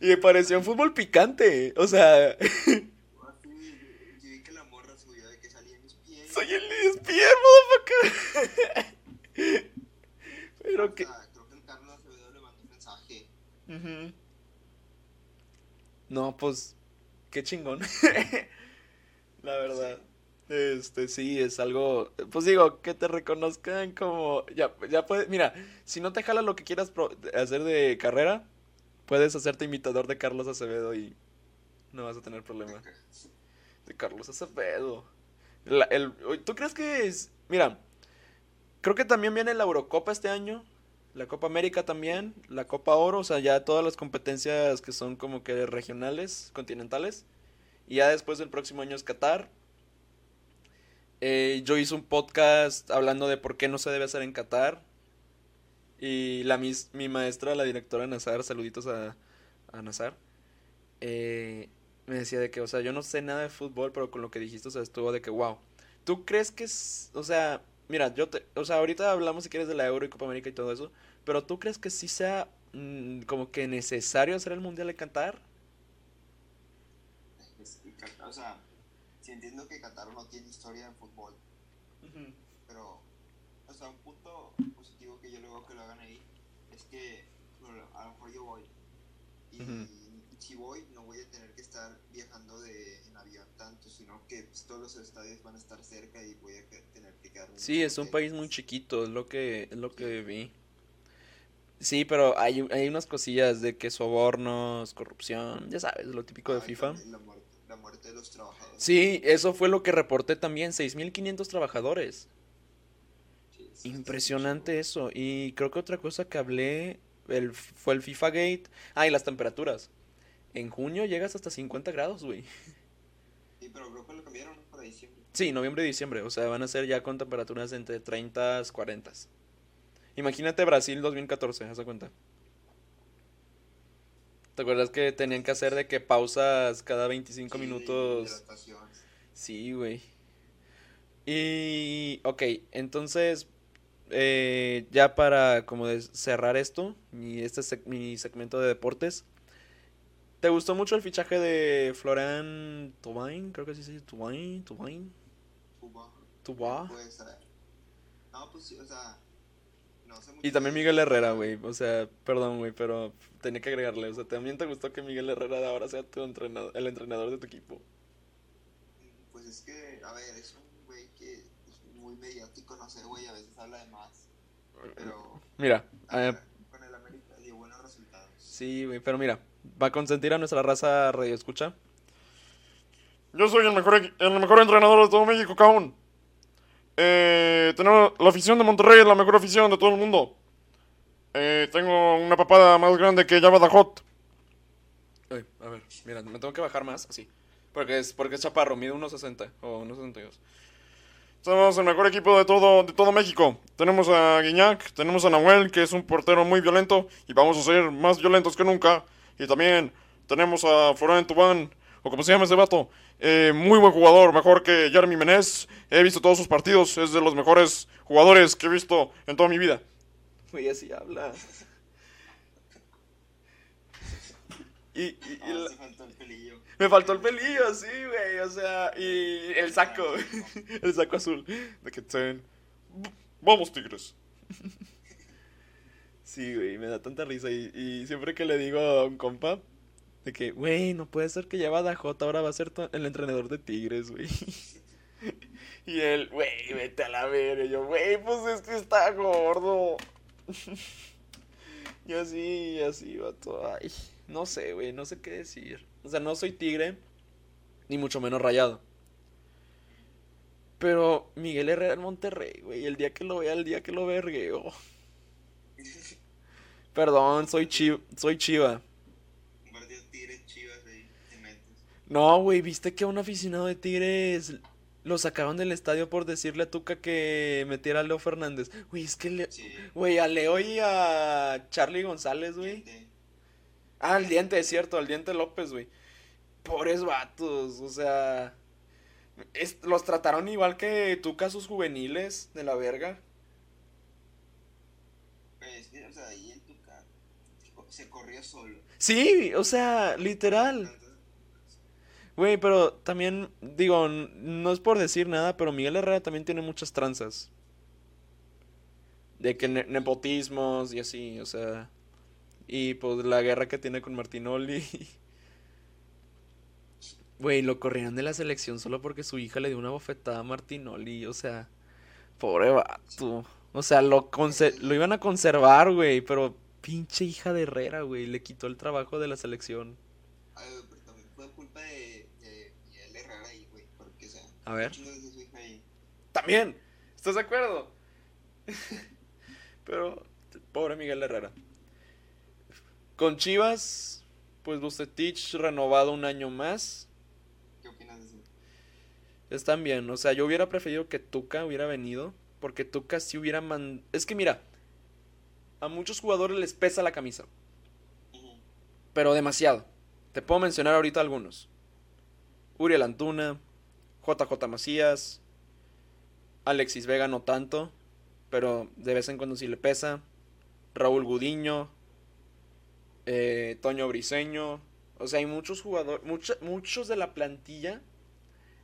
[SPEAKER 1] Y me pareció un fútbol picante, o sea,
[SPEAKER 2] sí, yo vi que la morra subió de que salía en mis pies.
[SPEAKER 1] soy el Spear, motherfucker. (laughs) Pero que...
[SPEAKER 2] Creo que el Carlos Acevedo le mandó un mensaje.
[SPEAKER 1] No, pues, qué chingón. (laughs) La verdad. Este, sí, es algo, pues digo, que te reconozcan como, ya, ya puedes, mira, si no te jala lo que quieras pro- hacer de carrera, puedes hacerte imitador de Carlos Acevedo y no vas a tener problema. De Carlos Acevedo. La- el, ¿tú crees que es, mira, creo que también viene la Eurocopa este año, la Copa América también, la Copa Oro, o sea, ya todas las competencias que son como que regionales, continentales. Y ya después del próximo año es Qatar. Eh, yo hice un podcast hablando de por qué no se debe hacer en Qatar. Y la mis- mi maestra, la directora Nazar, saluditos a, a Nazar, eh, me decía de que, o sea, yo no sé nada de fútbol, pero con lo que dijiste, o sea, estuvo de que, wow. ¿Tú crees que es, o sea, mira, yo te, o sea, ahorita hablamos si quieres de la Euro y Copa América y todo eso, pero ¿tú crees que sí sea mm, como que necesario hacer el Mundial de Qatar?
[SPEAKER 2] Es que Qatar- o sea, sí entiendo que Qatar no tiene historia en fútbol, pero, o sea, un punto positivo que yo le veo que lo hagan ahí es que bueno, a lo mejor yo voy y si voy no voy a tener que estar viajando de, tanto, sino que pues, todos los estadios van a estar cerca y voy a tener que quedarme
[SPEAKER 1] Sí, es un país muy chiquito, es lo que, es lo que vi. Sí, pero hay, hay unas cosillas de que sobornos, corrupción, ya sabes, lo típico de
[SPEAKER 2] Ah,
[SPEAKER 1] FIFA.
[SPEAKER 2] La muerte, la muerte de los trabajadores.
[SPEAKER 1] Sí, eso fue lo que reporté también, 6.500 trabajadores.
[SPEAKER 2] Sí, sí, sí,
[SPEAKER 1] Impresionante eso. Y creo que otra cosa que hablé el, fue el FIFA Gate. Ah, y las temperaturas. En junio llegas hasta 50 grados, güey.
[SPEAKER 2] Sí, pero creo que lo cambiaron para diciembre.
[SPEAKER 1] Sí, noviembre y diciembre. O sea, van a ser ya con temperaturas entre 30 y 40. Imagínate Brasil 2014, haz cuenta. ¿Te acuerdas que tenían que hacer de que pausas cada 25
[SPEAKER 2] Sí,
[SPEAKER 1] minutos? Sí, güey. Y, ok, entonces, eh, ya para como de cerrar esto, mi, este seg- mi segmento de deportes, ¿te gustó mucho el fichaje de Florian Thauvin? Creo que sí se dice
[SPEAKER 2] Cuba.
[SPEAKER 1] Thauvin.
[SPEAKER 2] Puede ser. No, pues sí, o sea. No sé mucho
[SPEAKER 1] Y también Miguel Herrera, güey. O sea, perdón, güey, pero tenía que agregarle. O sea, ¿también te gustó que Miguel Herrera de ahora sea tu entrenador, el entrenador de tu equipo?
[SPEAKER 2] Pues es que, a ver, es un güey que es muy mediático, no sé, güey, a veces habla de más. Pero.
[SPEAKER 1] Mira,
[SPEAKER 2] a
[SPEAKER 1] eh,
[SPEAKER 2] ver, con el América dio buenos resultados.
[SPEAKER 1] Sí, güey, pero mira, va a consentir a nuestra raza radio escucha.
[SPEAKER 3] Yo soy el mejor, equi- el mejor entrenador de todo México, cabrón. Eh, tenemos la afición de Monterrey, es la mejor afición de todo el mundo. Eh, tengo una papada más grande que Java Dajot.
[SPEAKER 1] Ay, a ver, mira, me tengo que bajar más, así. Porque es, porque es chaparro, mide 1.60 o 1.62.
[SPEAKER 3] Somos el mejor equipo de todo, de todo México. Tenemos a Guiñac, tenemos a Nahuel, que es un portero muy violento, y vamos a ser más violentos que nunca. Y también tenemos a Florian Tubán, o como se llama ese vato, eh, muy buen jugador, mejor que Jeremy Menez. He visto todos sus partidos, es de los mejores jugadores que he visto en toda mi vida.
[SPEAKER 1] Güey, así habla. Y, y- y
[SPEAKER 2] Ah,
[SPEAKER 1] la-
[SPEAKER 2] se faltó el pelillo.
[SPEAKER 1] me faltó el pelillo, sí, güey, o sea, y el saco, (laughs) el saco azul. De que ten.
[SPEAKER 3] Vamos, Tigres.
[SPEAKER 1] Sí, güey, me da tanta risa. Y, siempre que le digo a un compa, de que, güey, no puede ser que lleva a Dajota, ahora va a ser el entrenador de Tigres, güey. (laughs) Y él, güey, vete a la verga. Y yo, güey, pues es que está gordo. (laughs) Y así, así, vato. Ay, no sé, güey, no sé qué decir. O sea, no soy tigre, ni mucho menos rayado. Pero Miguel Herrera en Monterrey, güey, el día que lo vea, el día que lo vergueo. (laughs) Perdón, soy chiva, soy chiva.
[SPEAKER 2] Tigres Chivas ahí, te metes.
[SPEAKER 1] No, güey, ¿viste que a un aficionado de Tigres lo sacaron del estadio por decirle a Tuca que metiera a Leo Fernández? Güey, es que, le-
[SPEAKER 2] Sí.
[SPEAKER 1] güey, a Leo y a Charlie González, güey. Ah, al diente, es cierto, al diente López, güey. Pobres vatos, o sea, es- los trataron igual que Tuca sus juveniles de la verga.
[SPEAKER 2] Pues, o sea, ahí se corrió solo.
[SPEAKER 1] Sí, o sea, literal. Güey, pero también, digo, no es por decir nada, pero Miguel Herrera también tiene muchas tranzas. De que ne- nepotismos y así, o sea. Y pues la guerra que tiene con Martinoli. (laughs) Güey, lo corrieron de la selección solo porque su hija le dio una bofetada a Martinoli, o sea. Pobre vato. O sea, lo, lo iban a conservar, güey, pero pinche hija de Herrera, güey, le quitó el trabajo de la selección.
[SPEAKER 2] ay, güey, pero también fue culpa de, de Miguel Herrera ahí, güey, porque, o sea,
[SPEAKER 1] A ver.
[SPEAKER 2] de su hija ahí.
[SPEAKER 1] También, ¿estás de acuerdo? (laughs) Pero, pobre Miguel Herrera. Con Chivas, pues Bucetich renovado un año más.
[SPEAKER 2] ¿Qué opinas de eso?
[SPEAKER 1] Están bien, o sea, yo hubiera preferido que Tuca hubiera venido, porque Tuca sí hubiera man... Es que mira, a muchos jugadores les pesa la camisa, pero demasiado. Te puedo mencionar ahorita algunos. Uriel Antuna, JJ Macías, Alexis Vega no tanto, pero de vez en cuando sí le pesa. Raúl Gudiño, eh, Toño Briseño. O sea, hay muchos jugadores, muchos de la plantilla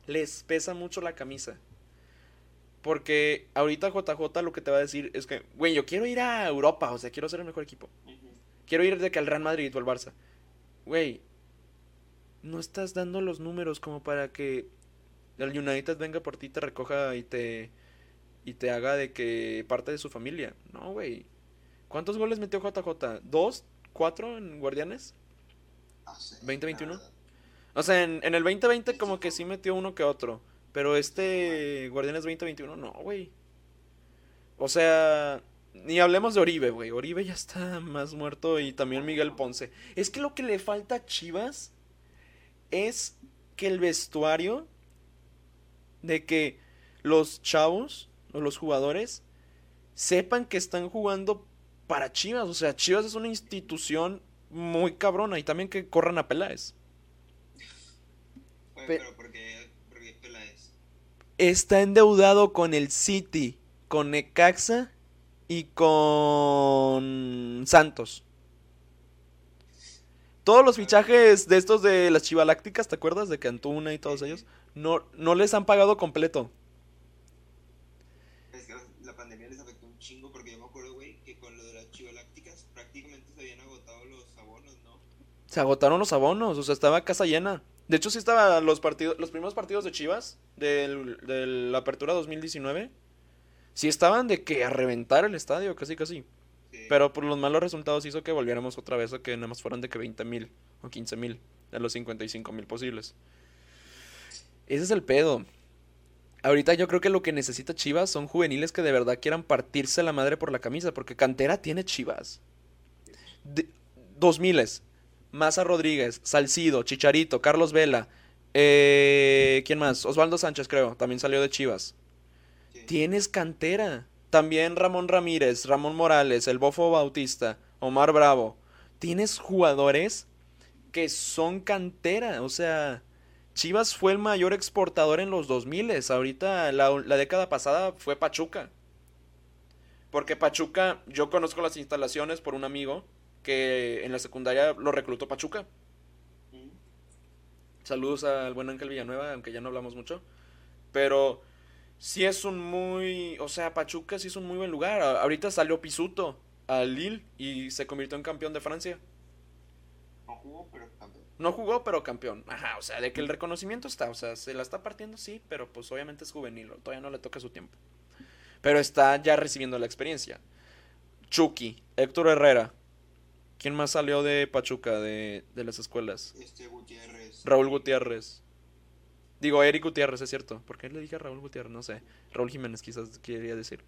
[SPEAKER 1] les pesa mucho la camisa. Porque ahorita JJ lo que te va a decir es que, güey, yo quiero ir a Europa, o sea, quiero ser el mejor equipo. Quiero ir de que al Real Madrid o al Barça. Güey, no estás dando los números como para que el United venga por ti, te recoja y te y te haga de que parte de su familia. No, güey. ¿Cuántos goles metió JJ? ¿Dos? ¿Cuatro en Guardianes?
[SPEAKER 2] No sé,
[SPEAKER 1] 2021.
[SPEAKER 2] la verdad.
[SPEAKER 1] O sea, en, en el 2020 como que sí metió uno que otro. Pero este Guardianes 2021 no, güey. O sea, ni hablemos de Oribe, güey. Oribe ya está más muerto y también Miguel Ponce. Es que lo que le falta a Chivas es que el vestuario de que los chavos o los jugadores sepan que están jugando para Chivas. O sea, Chivas es una institución muy cabrona y también que corran a Peláez.
[SPEAKER 2] Pero ¿por qué, por qué Peláez?
[SPEAKER 1] Está endeudado con el City, con Necaxa y con Santos. Todos los fichajes de estos de las Chivalácticas, ¿te acuerdas? De Cantuna y todos ellos, no, no les han pagado completo.
[SPEAKER 2] Es que la pandemia les afectó un chingo porque yo me acuerdo, güey, que con lo de las chivalácticas prácticamente se habían agotado los abonos, ¿no?
[SPEAKER 1] Se agotaron los abonos, o sea, estaba casa llena. De hecho, sí estaban los partidos, los primeros partidos de Chivas del, de la apertura 2019. Sí estaban de que a reventar el estadio, casi casi.
[SPEAKER 2] Sí.
[SPEAKER 1] Pero por los malos resultados hizo que volviéramos otra vez a que nada más fueran de que 20 mil o 15 mil de los 55 mil posibles. Ese es el pedo. Ahorita yo creo que lo que necesita Chivas son juveniles que de verdad quieran partirse la madre por la camisa, porque cantera tiene Chivas. De, dos miles. Maza Rodríguez, Salcido, Chicharito, Carlos Vela. eh, ¿Quién más? Osvaldo Sánchez, creo. También salió de Chivas.
[SPEAKER 2] Sí.
[SPEAKER 1] Tienes cantera. También Ramón Ramírez, Ramón Morales, el Bofo Bautista, Omar Bravo. Tienes jugadores que son cantera. O sea, Chivas fue el mayor exportador en los 2000. Ahorita, la, la década pasada fue Pachuca. Porque Pachuca, yo conozco las instalaciones por un amigo que en la secundaria lo reclutó Pachuca. Saludos al buen Ángel Villanueva, aunque ya no hablamos mucho. Pero sí es un muy. O sea, Pachuca sí es un muy buen lugar. Ahorita salió Pisuto al Lille y se convirtió en campeón de Francia.
[SPEAKER 2] No jugó, pero campeón.
[SPEAKER 1] No jugó, pero campeón. Ajá, o sea, de que el reconocimiento está. O sea, se la está partiendo, sí, pero pues obviamente es juvenil. Todavía no le toca su tiempo. Pero está ya recibiendo la experiencia. Chucky, Héctor Herrera. ¿Quién más salió de Pachuca, de, de las escuelas?
[SPEAKER 2] Este Gutiérrez.
[SPEAKER 1] Raúl Gutiérrez. Digo, Eric Gutiérrez, es cierto. ¿Por qué le dije a Raúl Gutiérrez? No sé. Raúl Jiménez quizás quería decir.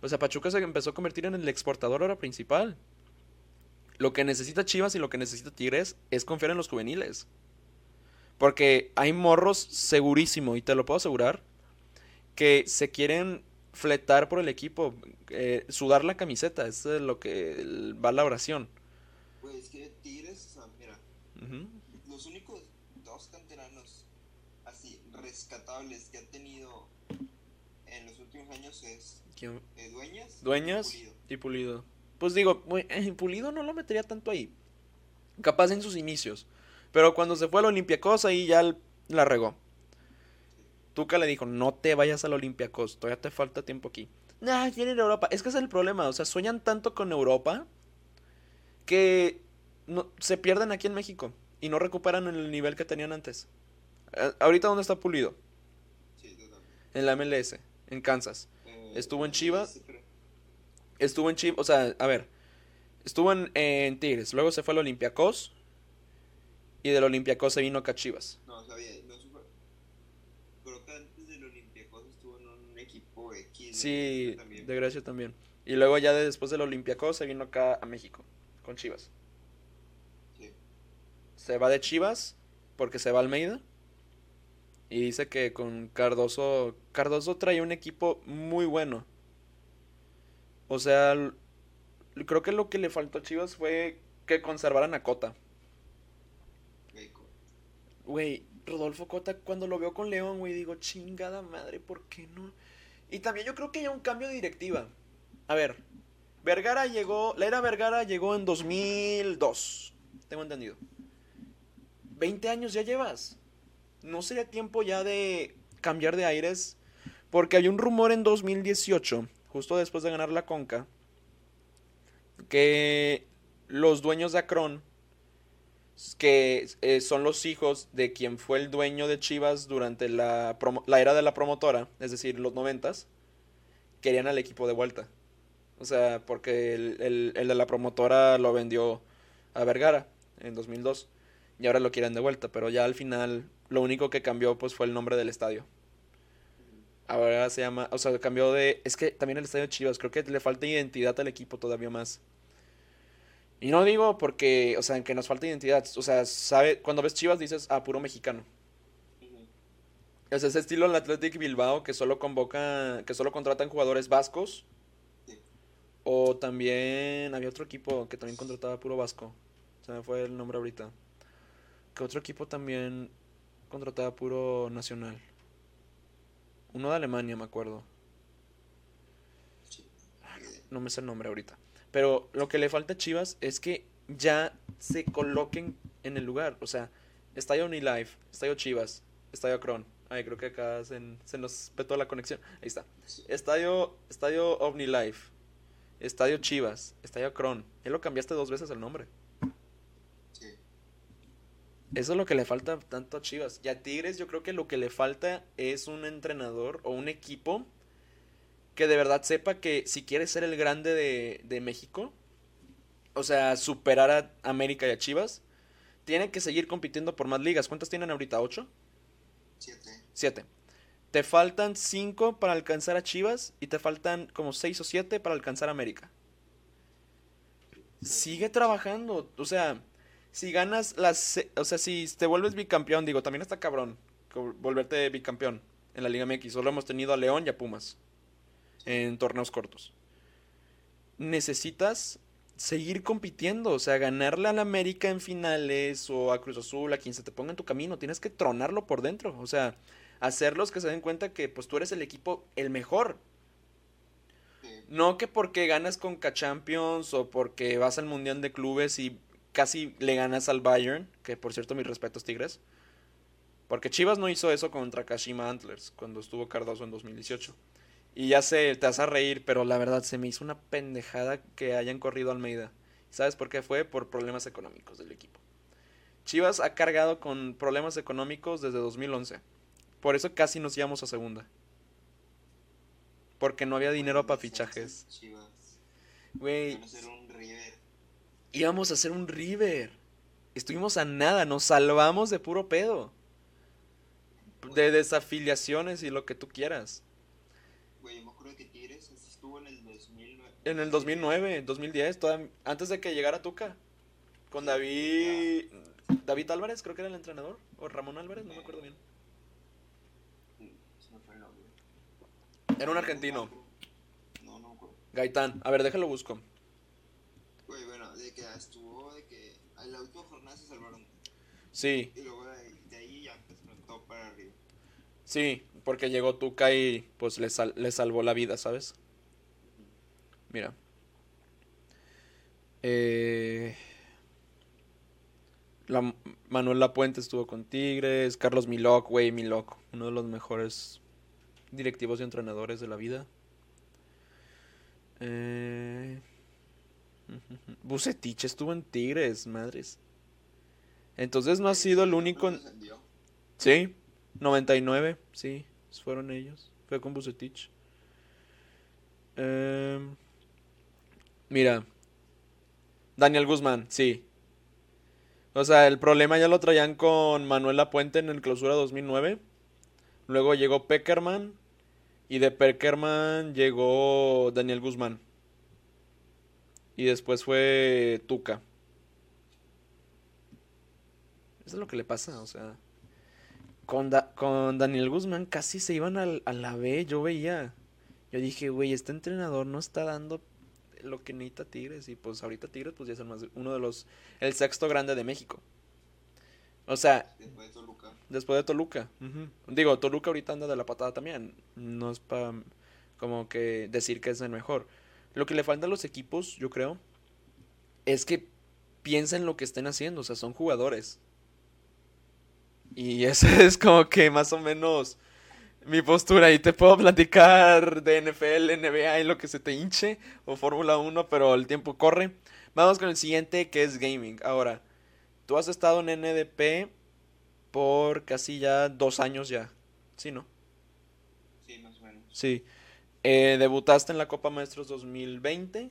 [SPEAKER 1] O sea, Pachuca se empezó a convertir en el exportador ahora principal. Lo que necesita Chivas y lo que necesita Tigres es confiar en los juveniles. Porque hay morros segurísimo, y te lo puedo asegurar, que se quieren fletar por el equipo, eh, sudar la camiseta, es eh, lo que va la oración.
[SPEAKER 2] Pues es que Tigres, o sea, mira, los únicos dos canteranos así rescatables que ha tenido en los últimos años es
[SPEAKER 1] ¿Quién?
[SPEAKER 2] eh, Dueñas. y Pulido.
[SPEAKER 1] y Pulido. Pues digo, güey, eh, Pulido no lo metería tanto ahí. Capaz en sus inicios. Pero cuando se fue al Olympiacos ahí ya la regó. Tuca le dijo, no te vayas al Olympiacos, todavía te falta tiempo aquí. Nah, quieren Europa. Es que ese es el problema, o sea, sueñan tanto con Europa que no, se pierden aquí en México y no recuperan el nivel que tenían antes. Ahorita, ¿dónde está Pulido?
[SPEAKER 2] Sí, totalmente.
[SPEAKER 1] En la MLS, en Kansas.
[SPEAKER 2] Eh,
[SPEAKER 1] Estuvo en Chivas.
[SPEAKER 2] sí, pero-
[SPEAKER 1] Estuvo en Chivas, o sea, a ver, estuvo en, en Tigres, luego se fue al Olympiacos y del Olympiacos se vino acá a Chivas.
[SPEAKER 2] No, sabía, no supe. Creo que antes del Olympiacos estuvo en un equipo X. de
[SPEAKER 1] Sí,
[SPEAKER 2] Grecia también.
[SPEAKER 1] de Grecia también. Y luego ya de- después del Olympiacos se vino acá a México con Chivas.
[SPEAKER 2] Sí.
[SPEAKER 1] Se va de Chivas porque se va Almeida. Y dice que con Cardoso, Cardoso trae un equipo muy bueno. O sea, creo que lo que le faltó a Chivas fue que conservaran a Cota. Güey, Rodolfo Cota, cuando lo veo con León, güey, digo, chingada madre, ¿por qué no? Y también yo creo que hay un cambio de directiva. A ver, Vergara llegó, la era Vergara llegó en 2002, tengo entendido. 20 años ya llevas. ¿No sería tiempo ya de cambiar de aires? Porque hay un rumor en 2018, justo después de ganar la Conca, que los dueños de Acron, que eh, son los hijos de quien fue el dueño de Chivas durante la, la era de la promotora, es decir, los noventas, querían al equipo de vuelta. O sea, porque el, el- el de la promotora lo vendió a Vergara en 2002 y ahora lo quieren de vuelta, pero ya al final lo único que cambió pues fue el nombre del estadio. Ahora se llama, o sea, cambió de, es que también el estadio Chivas, creo que le falta identidad al equipo todavía más. Y no digo porque, o sea, que nos falta identidad, o sea, sabe, cuando ves Chivas dices, ah, puro mexicano.
[SPEAKER 2] Ujú.
[SPEAKER 1] Es ese estilo el Athletic Bilbao que solo convoca, que solo contratan jugadores vascos. O también había otro equipo que también contrataba puro vasco. Se me fue el nombre ahorita. Que otro equipo también contrataba puro nacional. Uno de Alemania, me acuerdo. No me sé el nombre ahorita. Pero lo que le falta a Chivas es que ya se coloquen en el lugar. O sea, Estadio Unilife, Estadio Chivas, Estadio Cron. Ay, creo que acá se, se nos petó la conexión. Ahí está. Estadio, Estadio OmniLife, Estadio Chivas, Estadio Cron. Ya lo cambiaste dos veces el nombre.
[SPEAKER 2] Sí.
[SPEAKER 1] Eso es lo que le falta tanto a Chivas. Y a Tigres yo creo que lo que le falta es un entrenador o un equipo que de verdad sepa que si quiere ser el grande de, de México, o sea, superar a América y a Chivas, tiene que seguir compitiendo por más ligas. ¿Cuántas tienen ahorita? ¿Ocho?
[SPEAKER 2] Siete.
[SPEAKER 1] Siete. Te faltan cinco para alcanzar a Chivas y te faltan como seis o siete para alcanzar a América. Sigue trabajando, o sea, si ganas las, o sea, si te vuelves bicampeón, digo, también está cabrón volverte bicampeón en la Liga MX. Solo hemos tenido a León y a Pumas en torneos cortos. Necesitas seguir compitiendo, o sea, ganarle al América en finales o a Cruz Azul, a quien se te ponga en tu camino, tienes que tronarlo por dentro, o sea, hacerlos que se den cuenta que pues tú eres el equipo el mejor,
[SPEAKER 2] Sí.
[SPEAKER 1] no que porque ganas con Champions o porque vas al Mundial de Clubes y casi le ganas al Bayern, que por cierto mis respetos Tigres, porque Chivas no hizo eso contra Kashima Antlers cuando estuvo Cardoso en 2018. Y ya sé, te vas a reír, pero la verdad se me hizo una pendejada que hayan corrido a Almeida. ¿Sabes por qué fue? Por problemas económicos del equipo. Chivas ha cargado con problemas económicos desde 2011. Por eso casi nos íbamos a segunda. Porque no había dinero para fichajes. Güey,
[SPEAKER 2] Van a ser un River.
[SPEAKER 1] íbamos a hacer un River. Estuvimos a nada, nos salvamos de puro pedo. De desafiliaciones y lo que tú quieras.
[SPEAKER 2] Güey, yo me acuerdo que Tigres estuvo en el 2009.
[SPEAKER 1] En el 2009, 2010, toda- antes de que llegara Tuca. Con David. David Álvarez, creo que era el entrenador. O Ramón Álvarez, no me acuerdo bien.
[SPEAKER 2] Se me fue el nombre.
[SPEAKER 1] Era un argentino.
[SPEAKER 2] No, no me acuerdo.
[SPEAKER 1] Gaitán. A ver, déjalo busco.
[SPEAKER 2] Güey, bueno, de que estuvo, de que a la última jornada se salvaron.
[SPEAKER 1] Sí,
[SPEAKER 2] Y luego de, de ahí ya empezó todo para arriba.
[SPEAKER 1] sí, porque llegó Tuca y pues le, sal- le salvó la vida, ¿sabes? Mira. Eh, la, Manuel Lapuente estuvo con Tigres. Carlos Miloc, güey, Miloc. Uno de los mejores directivos y entrenadores de la vida. Eh, (laughs) Bucetich estuvo en Tigres, madres. Entonces no ha sido el único. en-. Sí, 99, sí, fueron ellos. Fue con Bucetich. Em, mira, Daniel Guzmán, sí. O sea, el problema ya lo traían con Manuel Lapuente en el clausura 2009. Luego llegó Peckerman. Y de Peckerman llegó Daniel Guzmán. Y después fue Tuca. Eso es lo que le pasa, o sea. Con, con Daniel Guzmán casi se iban al- a la B, yo veía. Yo dije, güey, este entrenador no está dando lo que necesita Tigres. Y pues ahorita Tigres pues ya es el más, uno de los, el sexto grande de México. O sea,
[SPEAKER 2] Después de Toluca.
[SPEAKER 1] después de Toluca. Digo, Toluca ahorita anda de la patada también. No es para como que decir que es el mejor. Lo que le falta a los equipos, yo creo, es que piensen lo que estén haciendo, o sea, son jugadores. Y (laughs) eso es como que más o menos mi postura. Y te puedo platicar de NFL, NBA y lo que se te hinche, o Fórmula 1, pero el tiempo corre. Vamos con el siguiente, que es gaming. Ahora, tú has estado en NDP por casi ya dos años ya. ¿Sí, no?
[SPEAKER 2] Sí, más o menos.
[SPEAKER 1] Sí. Eh, debutaste en la Copa Maestros 2020.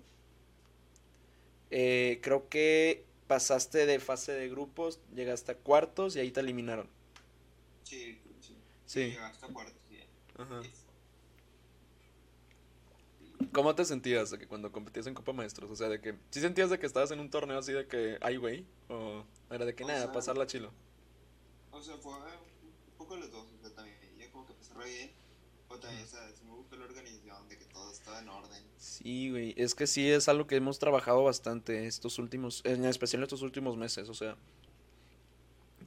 [SPEAKER 1] Eh, creo que pasaste de fase de grupos, llegaste a cuartos y ahí te eliminaron.
[SPEAKER 2] Sí, sí.
[SPEAKER 1] Sí.
[SPEAKER 2] Llegaste a cuartos, sí.
[SPEAKER 1] Ajá. ¿Cómo te sentías de que cuando competías en Copa Maestros? O sea, de que ¿sí sentías de que estabas en un torneo así de que, ay, güey? ¿O era de que
[SPEAKER 2] O
[SPEAKER 1] nada,
[SPEAKER 2] sea-
[SPEAKER 1] pasarla chilo?
[SPEAKER 2] O sea, fue un poco los dos. O sea, también ya como que pasó re bien. O también, o sea, sí me gustó la organización, de que todo estaba en orden.
[SPEAKER 1] Sí, güey, es que sí es algo que hemos trabajado bastante estos últimos, en especial estos últimos meses, o sea,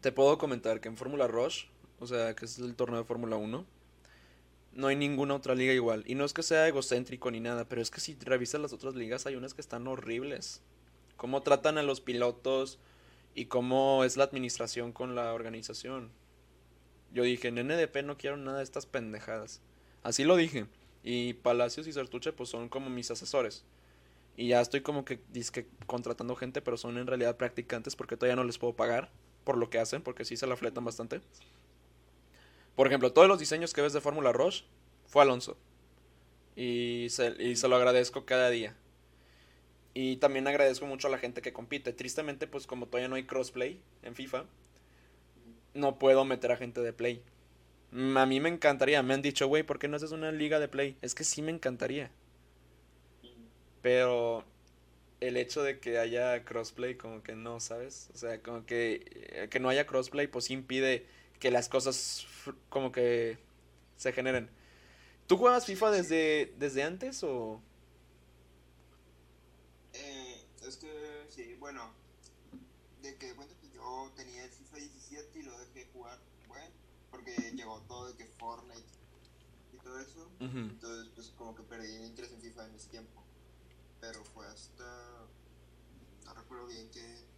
[SPEAKER 1] te puedo comentar que en Fórmula Rush, o sea, que es el torneo de Fórmula 1, no hay ninguna otra liga igual. Y no es que sea egocéntrico ni nada, pero es que si revisas las otras ligas hay unas que están horribles. Cómo tratan a los pilotos y cómo es la administración con la organización. Yo dije, en NDP no quiero nada de estas pendejadas. Así lo dije. Y Palacios y Sertuche pues son como mis asesores. Y ya estoy como que dizque contratando gente, pero son en realidad practicantes porque todavía no les puedo pagar por lo que hacen, porque sí se la fletan bastante. Por ejemplo, todos los diseños que ves de Fórmula Rush fue Alonso. Y se, y se lo agradezco cada día. Y también agradezco mucho a la gente que compite. Tristemente, pues como todavía no hay crossplay en FIFA, no puedo meter a gente de play. Mm, A mí me encantaría. Me han dicho, güey, ¿por qué no haces una liga de play? Es que sí me encantaría. Pero el hecho de que haya crossplay, como que no, ¿sabes? O sea, como que, eh, que no haya crossplay, pues impide que las cosas como que se generen. ¿Tú juegas FIFA desde, desde antes o...?
[SPEAKER 2] Eh, es que, sí, bueno, de que cuenta que yo tenía el FIFA 17 y lo dejé jugar, bueno, porque llegó todo de que Fortnite y todo eso. Entonces, pues como que perdí el interés en FIFA en ese tiempo. Pero fue hasta. No recuerdo bien que.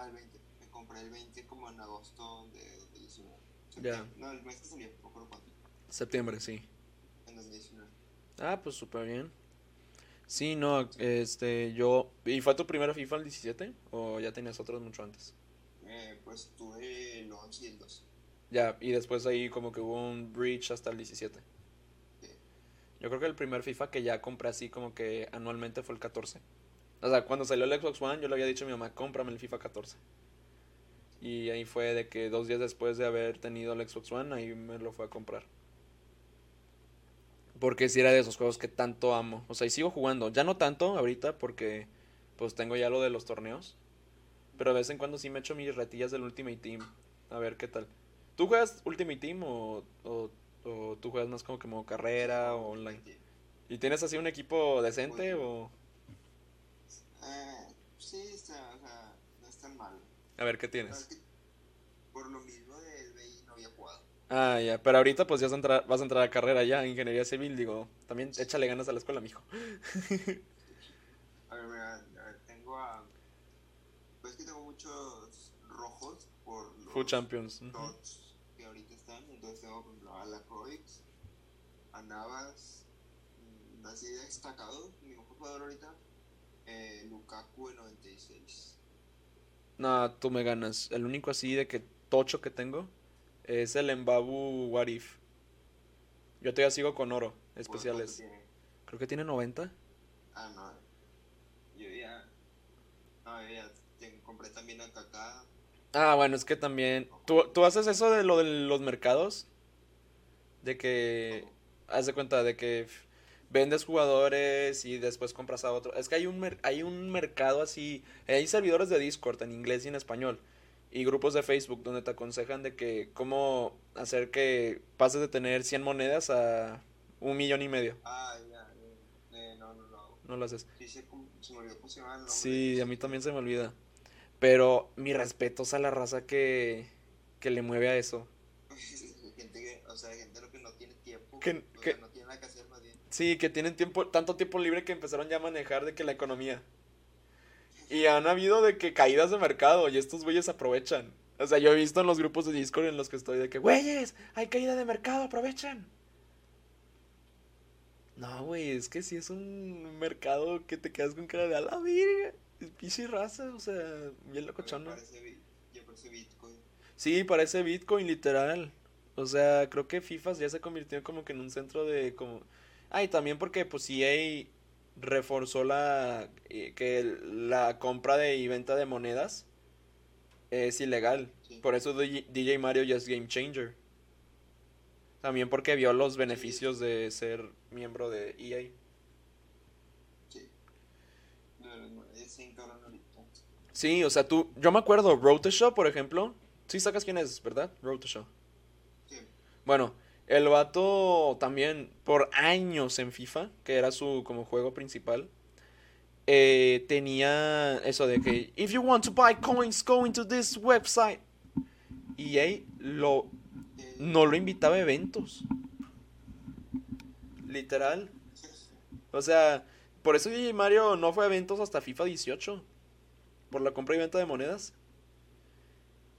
[SPEAKER 2] Al 20. Me compré el 20 como en agosto de 2019.
[SPEAKER 1] Ya.
[SPEAKER 2] Septiembre. No, el mes que salió, no recuerdo cuánto.
[SPEAKER 1] Septiembre, sí.
[SPEAKER 2] En 2019.
[SPEAKER 1] Ah, pues súper bien. Sí, no, este, yo... ¿Y fue tu primera FIFA el 17? ¿O ya tenías otros mucho antes?
[SPEAKER 2] Eh, pues tuve el 11 y el 12.
[SPEAKER 1] Ya, y después ahí como que hubo un breach hasta el 17.
[SPEAKER 2] Sí.
[SPEAKER 1] Yo creo que el primer FIFA que ya compré así como que anualmente fue el 14. O sea, cuando salió el Xbox One yo le había dicho a mi mamá, cómprame el FIFA 14. Y ahí fue de que dos días después de haber tenido el Xbox One, ahí me lo fue a comprar. Porque si era de esos juegos que tanto amo. O sea, y sigo jugando. Ya no tanto ahorita porque pues tengo ya lo de los torneos. Pero de vez en cuando sí me echo mis retillas del Ultimate Team. A ver qué tal. ¿Tú juegas Ultimate Team o, o, tú juegas más como que modo carrera o online?
[SPEAKER 2] Sí.
[SPEAKER 1] ¿Y tienes así un equipo decente o...?
[SPEAKER 2] Eh, sí, está, o sea, no es tan malo.
[SPEAKER 1] A ver, ¿qué tienes?
[SPEAKER 2] por lo mismo del BI no había jugado.
[SPEAKER 1] Ah, ya, pero ahorita pues ya vas a entrar, vas a entrar a carrera ya, ingeniería civil, digo, también échale ganas a la escuela, mijo.
[SPEAKER 2] A ver, mira, a ver, tengo a. Pues que tengo muchos rojos por los
[SPEAKER 1] Food Champions. ujú.
[SPEAKER 2] dots que ahorita están. Entonces tengo, por ejemplo, a la Croix, a Navas, mm, así de destacado, mi mejor jugador ahorita, eh, Lukaku en 96.
[SPEAKER 1] No, tú me ganas. El único así de que tocho que tengo es el Embabu Warif. Yo todavía sigo con oro,
[SPEAKER 2] ¿Cuánto
[SPEAKER 1] especiales.
[SPEAKER 2] tiene?
[SPEAKER 1] Creo que tiene 90.
[SPEAKER 2] Ah, no. Yo ya. No, yo ya te- compré también a Kaká.
[SPEAKER 1] Ah, bueno, es que también... ¿Tú, tú haces eso de lo de los mercados? De que... Haz de cuenta de que vendes jugadores y después compras a otro. Es que hay un, mer- hay un mercado así... Hay servidores de Discord en inglés y en español. Y grupos de Facebook donde te aconsejan de que cómo hacer que pases de tener 100 monedas a un millón y medio.
[SPEAKER 2] Ah, ya. eh, no, no lo hago.
[SPEAKER 1] No lo haces.
[SPEAKER 2] Sí, se me olvidó nombre.
[SPEAKER 1] Sí, a mí también se me olvida. Pero mi respetos a la raza que, que le mueve a eso. (laughs)
[SPEAKER 2] gente que, o sea, gente que no tiene tiempo.
[SPEAKER 1] Que-
[SPEAKER 2] o sea, no que.
[SPEAKER 1] Sí, que tienen tiempo, tanto tiempo libre que empezaron ya a manejar de que la economía. Y han habido de que caídas de mercado y estos güeyes aprovechan. O sea, yo he visto en los grupos de Discord en los que estoy de que, güeyes, hay caída de mercado, aprovechen. No, güey, es que sí es un mercado que te quedas con cara de a la virga. Es pinche raza, o sea, bien locochona.
[SPEAKER 2] Ya parece Bitcoin.
[SPEAKER 1] Sí, parece Bitcoin, literal. O sea, creo que FIFA ya se convirtió como que en un centro de como... Ah, y también porque pues EA reforzó la... eh, que la compra de y venta de monedas es ilegal.
[SPEAKER 2] Sí.
[SPEAKER 1] Por eso DJ Mario ya es game changer. También porque vio los beneficios de ser miembro de EA.
[SPEAKER 2] Sí.
[SPEAKER 1] Sí, o sea, tú... Yo me acuerdo, Road to Show, por ejemplo. Sí sacas quién es, ¿verdad? Road to Show.
[SPEAKER 2] Sí.
[SPEAKER 1] Bueno, el vato también por años en FIFA, que era su como juego principal, eh, tenía eso de que if you want to buy coins, go into this website. EA lo,
[SPEAKER 2] Eh,
[SPEAKER 1] no lo invitaba a eventos. Literal. O sea, por eso DJ Mario no fue a eventos hasta FIFA 18. Por la compra y venta de monedas.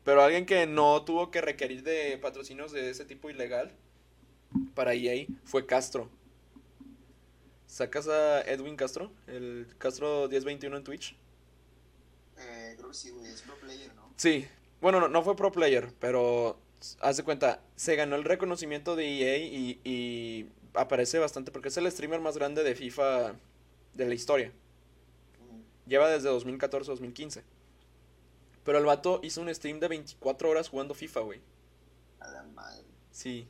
[SPEAKER 1] Pero alguien que no tuvo que requerir de patrocinios de ese tipo ilegal para EA fue Castro. ¿Sacas a Edwin Castro? El Castro 1021 en Twitch.
[SPEAKER 2] Eh, creo que sí, güey, es pro player, ¿no?
[SPEAKER 1] Sí. Bueno, no, no fue pro player, pero haz de cuenta, se ganó el reconocimiento de EA y, y aparece bastante porque es el streamer más grande de FIFA de la historia. Lleva desde 2014-2015. Pero el vato hizo un stream de 24 horas jugando FIFA, güey.
[SPEAKER 2] A la madre.
[SPEAKER 1] Sí.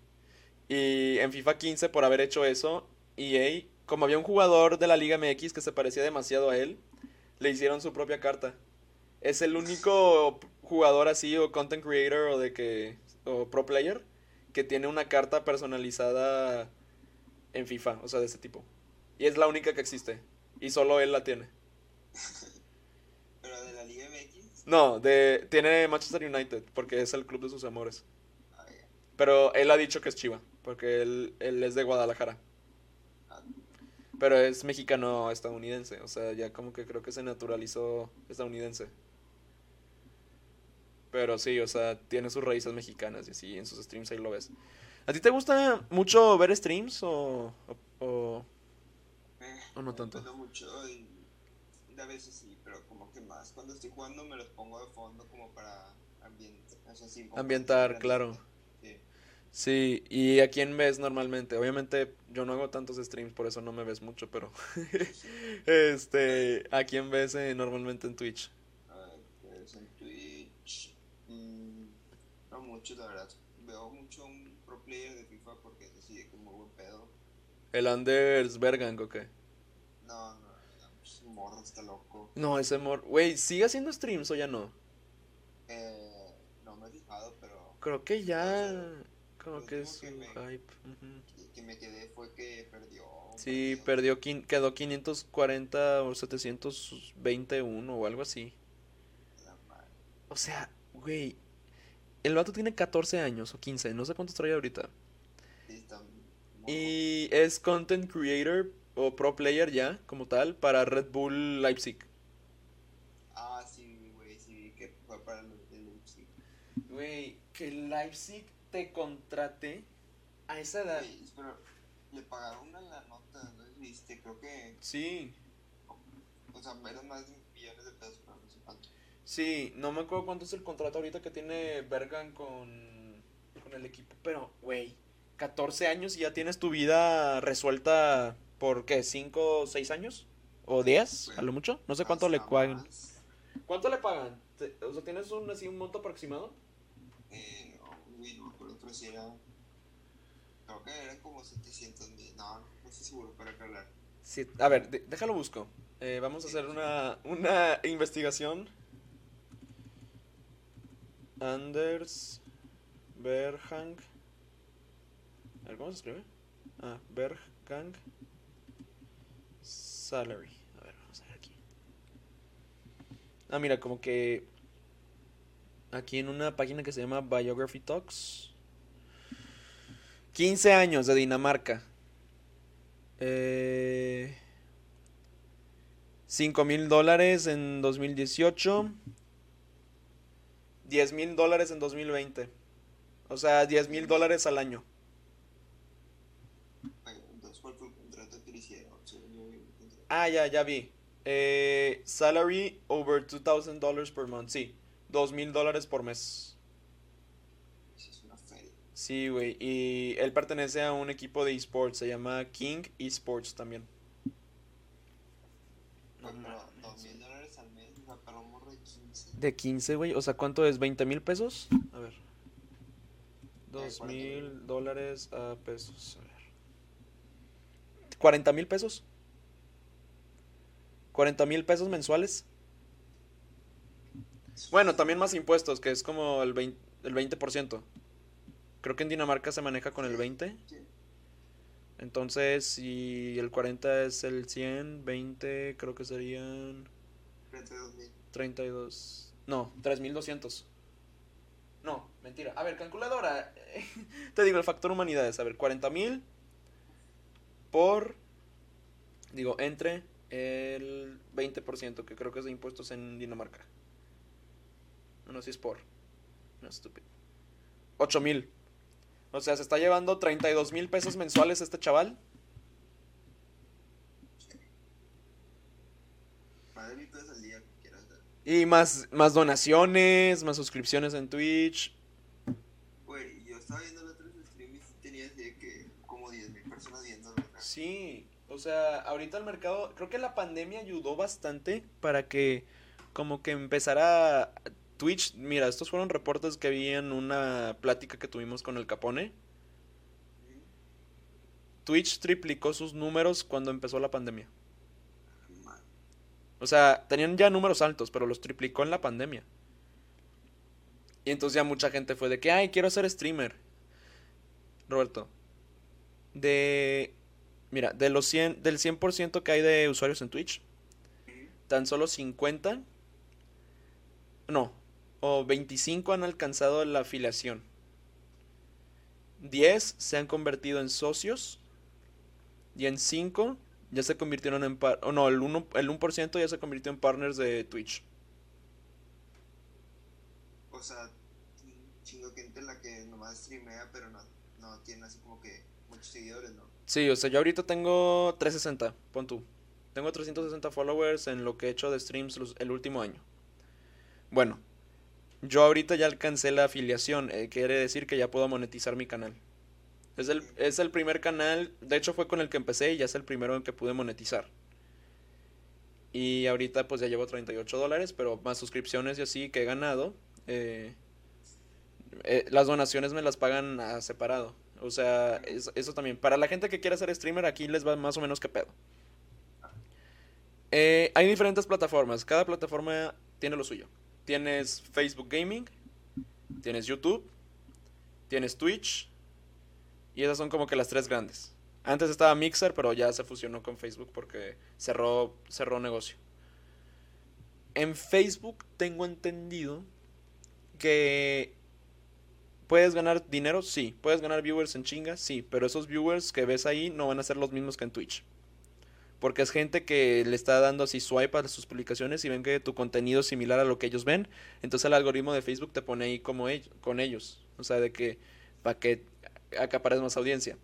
[SPEAKER 1] Y en FIFA 15, por haber hecho eso, EA, como había un jugador de la Liga MX que se parecía demasiado a él, le hicieron su propia carta. Es el único jugador así, o content creator, o de que. o pro player, que tiene una carta personalizada en FIFA, o sea, de ese tipo. Y es la única que existe. Y solo él la tiene. (laughs)
[SPEAKER 2] Pero de la Liga MX.
[SPEAKER 1] No, de, tiene Manchester United, porque es el club de sus amores. Pero él ha dicho que es Chiva, porque él, él es de Guadalajara. Pero es mexicano estadounidense, o sea, ya como que creo que se naturalizó estadounidense. Pero sí, o sea, tiene sus raíces mexicanas y así, en sus streams ahí lo ves. ¿A ti te gusta mucho ver streams o, o, o-
[SPEAKER 2] eh,
[SPEAKER 1] o no tanto?
[SPEAKER 2] depende mucho y a veces sí, pero como que más cuando estoy jugando me los pongo de fondo como para o sea, sí,
[SPEAKER 1] Ambientar, claro.
[SPEAKER 2] Sí.
[SPEAKER 1] ¿y a quién ves normalmente? Obviamente yo no hago tantos streams, por eso no me ves mucho, pero... (laughs) este, ¿a quién ves eh, normalmente en Twitch?
[SPEAKER 2] A ver, pues en Twitch. mm, no mucho, la verdad. Veo mucho un pro player de FIFA porque de que muy buen pedo.
[SPEAKER 1] ¿El Anders Bergang o qué?
[SPEAKER 2] No, no, no, pues, morro está loco.
[SPEAKER 1] No, ese mor... Güey, ¿sigue haciendo streams o ya no?
[SPEAKER 2] Eh, no me he fijado, pero
[SPEAKER 1] Creo que ya... Como que es
[SPEAKER 2] me-
[SPEAKER 1] hype. ujú.
[SPEAKER 2] que, me quedé fue que perdió. un
[SPEAKER 1] Sí, perdió, quin- quedó 540 o 721 o algo así.
[SPEAKER 2] La madre.
[SPEAKER 1] O sea, güey, el vato tiene 14 años o 15, no sé cuántos trae ahorita.
[SPEAKER 2] Sí.
[SPEAKER 1] Y es content creator o pro player ya, como tal, para Red Bull Leipzig.
[SPEAKER 2] Ah, sí, güey, sí, que fue para el Leipzig.
[SPEAKER 1] Güey, que Leipzig te contrate a esa edad.
[SPEAKER 2] Güey, pero le pagaron una la nota, ¿no viste? Creo que,
[SPEAKER 1] Sí,
[SPEAKER 2] o sea, eran más de millones de pesos, pero no sé cuánto.
[SPEAKER 1] sí, no me acuerdo cuánto es el contrato ahorita que tiene Bergan con, con el equipo, pero, güey, 14 años y ya tienes tu vida resuelta por, ¿qué? ¿5 o 6 años? ¿O 10? A lo mucho. No sé cuánto le pagan.
[SPEAKER 2] más.
[SPEAKER 1] ¿Cuánto le pagan? O sea, ¿tienes un, así, un monto aproximado?
[SPEAKER 2] Eh, no, güey, no Creo que eran como 700 mil. No, no estoy seguro para hablar.
[SPEAKER 1] Sí, a ver, déjalo busco. Eh, vamos a hacer una, una investigación. Anders Berghang. A ver, ¿cómo se escribe? Ah, Berghang. Salary. A ver, vamos a ver aquí. Ah, mira, como que aquí en una página que se llama Biography Talks. 15 años de Dinamarca. Eh, 5 mil dólares en 2018. 10 mil dólares en 2020. O sea, 10 mil dólares al año. Ah, ya, ya vi. Eh, salary over $2,000 per month. Sí, 2 mil dólares por mes.
[SPEAKER 2] Eso es una feria.
[SPEAKER 1] Sí, güey. Y él pertenece a un equipo de esports. Se llama King Esports también. No
[SPEAKER 2] Pero, dos mil dólares al mes, o sea, para un morro de 15.
[SPEAKER 1] De 15, güey. O sea, ¿cuánto es? ¿20 mil pesos? A ver. Dos
[SPEAKER 2] 40
[SPEAKER 1] mil dólares a pesos. A ver. ¿40 mil pesos? ¿40 mil pesos mensuales? Bueno, también más impuestos, que es como el 20%. El 20%. Creo que en Dinamarca se maneja con el 20%.
[SPEAKER 2] Sí.
[SPEAKER 1] Entonces, si el 40 es el 100, 20, creo que serían
[SPEAKER 2] 32 mil.
[SPEAKER 1] 32. No, 3200. No, mentira. A ver, calculadora. (laughs) Te digo, el factor humanidades. A ver, 40 mil por. Digo, entre el 20%, que creo que es de impuestos en Dinamarca. No, no, si es por. No, estúpido. 8 mil. O sea, se está llevando 32 mil pesos mensuales este chaval. Y más, más donaciones, más suscripciones en Twitch.
[SPEAKER 2] Güey, yo estaba viendo los otros streams y tenía así que como 10 mil personas viéndolo. ¿no?
[SPEAKER 1] Sí, o sea, ahorita el mercado, creo que la pandemia ayudó bastante para que como que empezara Twitch, mira, estos fueron reportes que vi en una plática que tuvimos con el Capone. Twitch triplicó sus números cuando empezó la pandemia. O sea, tenían ya números altos, pero los triplicó en la pandemia. Y entonces ya mucha gente fue de que, ay, quiero ser streamer. Roberto, de... Mira, de los 100, del 100% que hay de usuarios en Twitch, tan solo 50, no, o 25 han alcanzado la afiliación. 10 se han convertido en socios y en 5 ya se convirtieron en par o no, el 1 el 1% ya se convirtió en partners de Twitch.
[SPEAKER 2] O sea, chingo gente la que nomás streamea, pero no, no tiene así como que muchos seguidores, ¿no?
[SPEAKER 1] Sí, o sea, yo ahorita tengo 360, pon tú. Tengo 360 followers en lo que he hecho de streams los- el último año. Bueno, yo ahorita ya alcancé la afiliación, eh, quiere decir que ya puedo monetizar mi canal. Es el, es el primer canal, de hecho fue con el que empecé y ya es el primero en que pude monetizar. Y ahorita pues ya llevo 38 dólares, pero más suscripciones y así que he ganado. eh, eh, las donaciones me las pagan a separado. O sea, es- eso también. Para la gente que quiera ser streamer, aquí les va más o menos que pedo. Hay diferentes plataformas. Cada plataforma tiene lo suyo. Tienes Facebook Gaming, tienes YouTube, tienes Twitch. Y esas son como que las tres grandes. Antes estaba Mixer, pero ya se fusionó con Facebook porque cerró, cerró negocio. En Facebook tengo entendido que ¿Puedes ganar dinero? Sí. ¿Puedes ganar viewers en chinga? Sí. Pero esos viewers que ves ahí no van a ser los mismos que en Twitch. Porque es gente que le está dando así swipe a sus publicaciones y ven que tu contenido es similar a lo que ellos ven. Entonces el algoritmo de Facebook te pone ahí como con ellos. O sea, de que para que acapares más audiencia.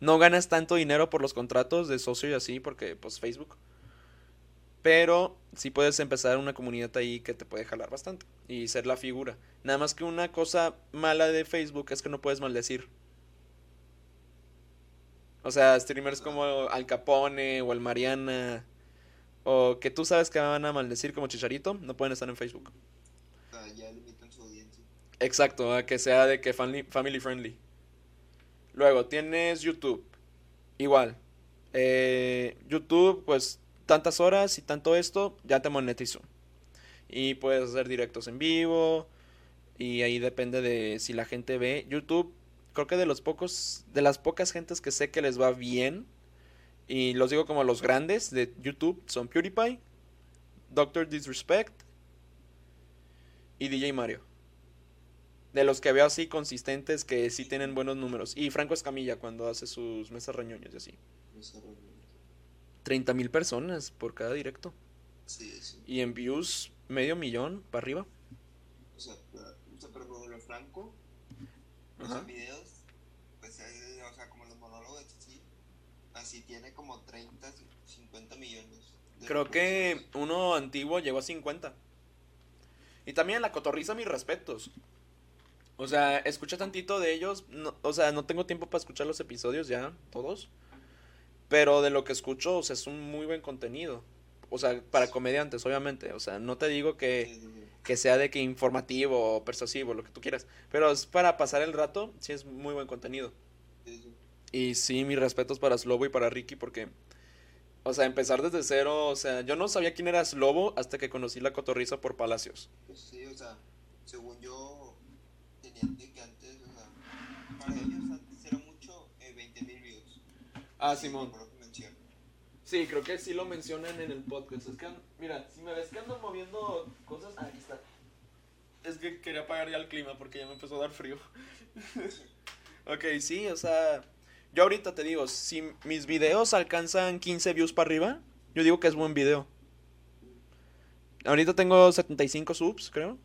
[SPEAKER 1] No ganas tanto dinero por los contratos de socio y así, porque pues Facebook. Pero sí puedes empezar una comunidad ahí que te puede jalar bastante y ser la figura. Nada más que una cosa mala de Facebook es que no puedes maldecir. O sea, streamers como Al Capone o el Mariana o que tú sabes que van a maldecir como Chicharito, no pueden estar en Facebook.
[SPEAKER 2] Ya limitan su audiencia.
[SPEAKER 1] Exacto, a que sea de que family, family friendly. Luego tienes YouTube. Igual. Eh, YouTube, pues tantas horas y tanto esto, ya te monetizó. Y puedes hacer directos en vivo. Y ahí depende de si la gente ve. YouTube, creo que de los pocos, de las pocas gentes que sé que les va bien. Y los digo como los grandes de YouTube son PewDiePie, Doctor Disrespect y DJ Mario. De los que veo así consistentes que sí tienen buenos números. Y Franco Escamilla cuando hace sus mesas reñoños y así.
[SPEAKER 2] Esa reunión.
[SPEAKER 1] 30 mil personas por cada directo.
[SPEAKER 2] Sí, sí.
[SPEAKER 1] Y en views medio millón para arriba.
[SPEAKER 2] O sea, para- o sea, pero Franco,
[SPEAKER 1] Ajá.
[SPEAKER 2] videos, pues, o sea, como los monólogos, sí, así tiene como 30, 50 millones.
[SPEAKER 1] Creo que uno antiguo llegó a 50. Y también la cotorriza, mis respetos. O sea, escucha tantito de ellos. no- o sea, no tengo tiempo para escuchar los episodios ya, todos. Pero de lo que escucho, o sea, es un muy buen contenido. O sea, para comediantes, obviamente. O sea, no te digo que. Que sea de que informativo o persuasivo, lo que tú quieras. Pero es para pasar el rato, sí es muy buen contenido.
[SPEAKER 2] Sí.
[SPEAKER 1] Y sí, mis respetos para Slobo y para Ricky porque, o sea, empezar desde cero, o sea, yo no sabía quién era Slobo hasta que conocí la cotorriza por Palacios.
[SPEAKER 2] Pues sí, o sea, según yo, tenían de que antes, o sea, para ellos antes era mucho eh, 20 mil views.
[SPEAKER 1] Ah,
[SPEAKER 2] Sí, me acuerdo que mencionan.
[SPEAKER 1] Sí, creo que sí lo mencionan en el podcast. Es que, mira, si me ves que ando moviendo cosas, ah, aquí está. Es que quería apagar ya el clima porque ya me empezó a dar frío. (laughs) ok, sí, o sea, yo ahorita te digo, si mis videos alcanzan 15 views para arriba, yo digo que es buen video. Ahorita tengo 75 subs, creo.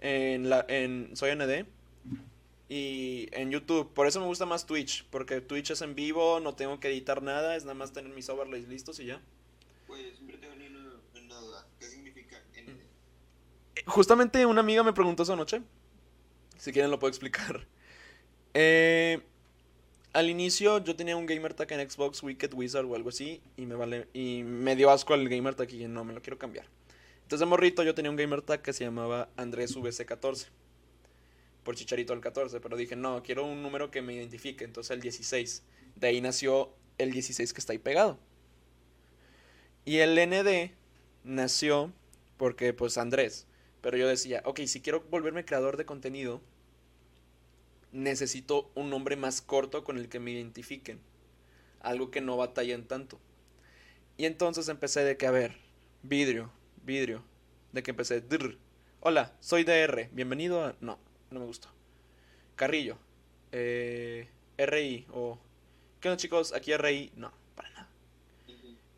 [SPEAKER 1] En la en Soy ND. Y en YouTube, por eso me gusta más Twitch, porque Twitch es en vivo, no tengo que editar nada, es nada más tener mis overlays listos y ya.
[SPEAKER 2] Pues siempre tengo una, una duda. ¿Qué significa ND?
[SPEAKER 1] Justamente una amiga me preguntó esa noche. Si quieren lo puedo explicar. (laughs) Eh, al inicio yo tenía un gamer tag en Xbox Wicked Wizard o algo así y me vale y me dio asco el gamer tag y dije, no, me lo quiero cambiar. Entonces de morrito yo tenía un gamer tag que se llamaba Andrés VC14 por Chicharito el 14, pero dije, no, quiero un número que me identifique, entonces el 16. De ahí nació el 16 que está ahí pegado. Y el ND nació porque pues Andrés, pero yo decía, ok, si quiero volverme creador de contenido, necesito un nombre más corto con el que me identifiquen. Algo que no batallen tanto. Y entonces empecé de que, a ver, vidrio, vidrio. De que empecé, drr. Hola, soy DR, bienvenido a... No, no me gustó. Carrillo, eh, RI o... ¿Qué onda chicos? Aquí RI. No, para nada.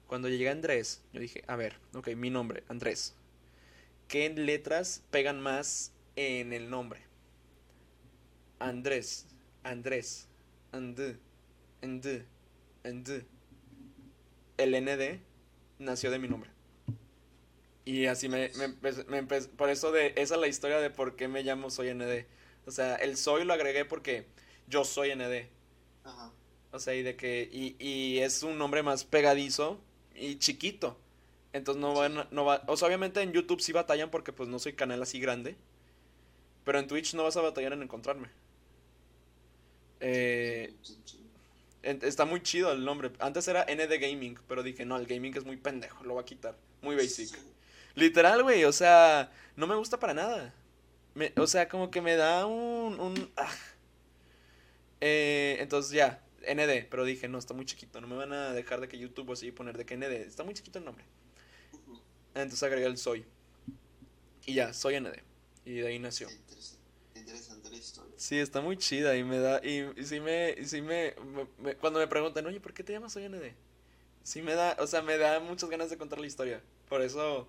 [SPEAKER 1] Cuando llegué a Andrés, yo dije, a ver, ok, mi nombre, Andrés. ¿Qué letras pegan más en el nombre? Andrés, Andrés, And, And, And. El ND nació de mi nombre. Y así me, me empecé, me empecé- por eso de, esa es la historia de por qué me llamo Soy ND. O sea, el soy lo agregué porque yo soy ND.
[SPEAKER 2] Ajá.
[SPEAKER 1] O sea, y de que, y, y es un nombre más pegadizo y chiquito. Entonces no van, no va, o sea, obviamente en YouTube sí batallan porque pues no soy canal así grande. Pero en Twitch no vas a batallar en encontrarme. Eh, está muy chido el nombre. Antes era ND Gaming, pero dije, no, el gaming es muy pendejo, lo voy a quitar. Muy basic. Literal, güey, o sea, no me gusta para nada. Me- o sea, como que me da un... un ah. Eh, entonces ya, ND, pero dije, no, está muy chiquito, no me van a dejar de que YouTube o así poner de que ND, está muy chiquito el nombre. Entonces agregué el soy. Y ya, soy ND. Y de ahí nació.
[SPEAKER 2] Interesante, la historia.
[SPEAKER 1] Sí, está muy chida y me da, y, y sí me, y sí me, me- me- cuando me preguntan, oye, ¿por qué te llamas Soy ND? Sí me da, o sea, me da muchas ganas de contar la historia. Por eso,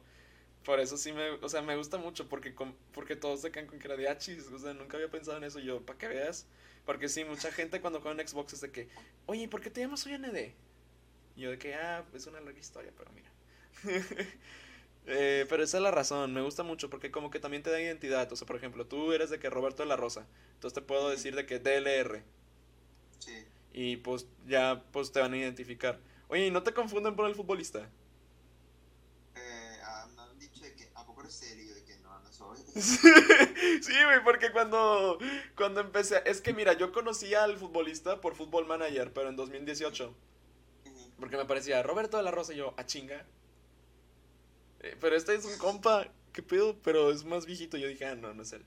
[SPEAKER 1] por eso sí me, o sea, me gusta mucho porque, con- porque todos se quedan con que era de achis, o sea, nunca había pensado en eso yo, para que veas. Porque sí, mucha gente cuando juega en Xbox es de que, oye, ¿por qué te llamas Soy ND? Y yo de que, ah, es una larga historia, pero mira. (laughs) Eh, pero esa es la razón, me gusta mucho porque como que también te da identidad. O sea, por ejemplo, tú eres de que Roberto de la Rosa. Entonces te puedo decir de que DLR.
[SPEAKER 2] Sí.
[SPEAKER 1] Y pues ya pues te van a identificar. Oye, ¿y no te confunden por el futbolista?
[SPEAKER 2] Eh, ah, me han dicho de que, ¿a poco eres serio? De que no, no soy.
[SPEAKER 1] Sí, güey, porque cuando, cuando empecé... Es que mira, yo conocí al futbolista por Football Manager, pero en 2018.
[SPEAKER 2] Ujú.
[SPEAKER 1] Porque me parecía Roberto de la Rosa y yo, a chinga. Eh, pero este es un compa, ¿qué pedo? Pero es más viejito. Yo dije, ah, no, no es él.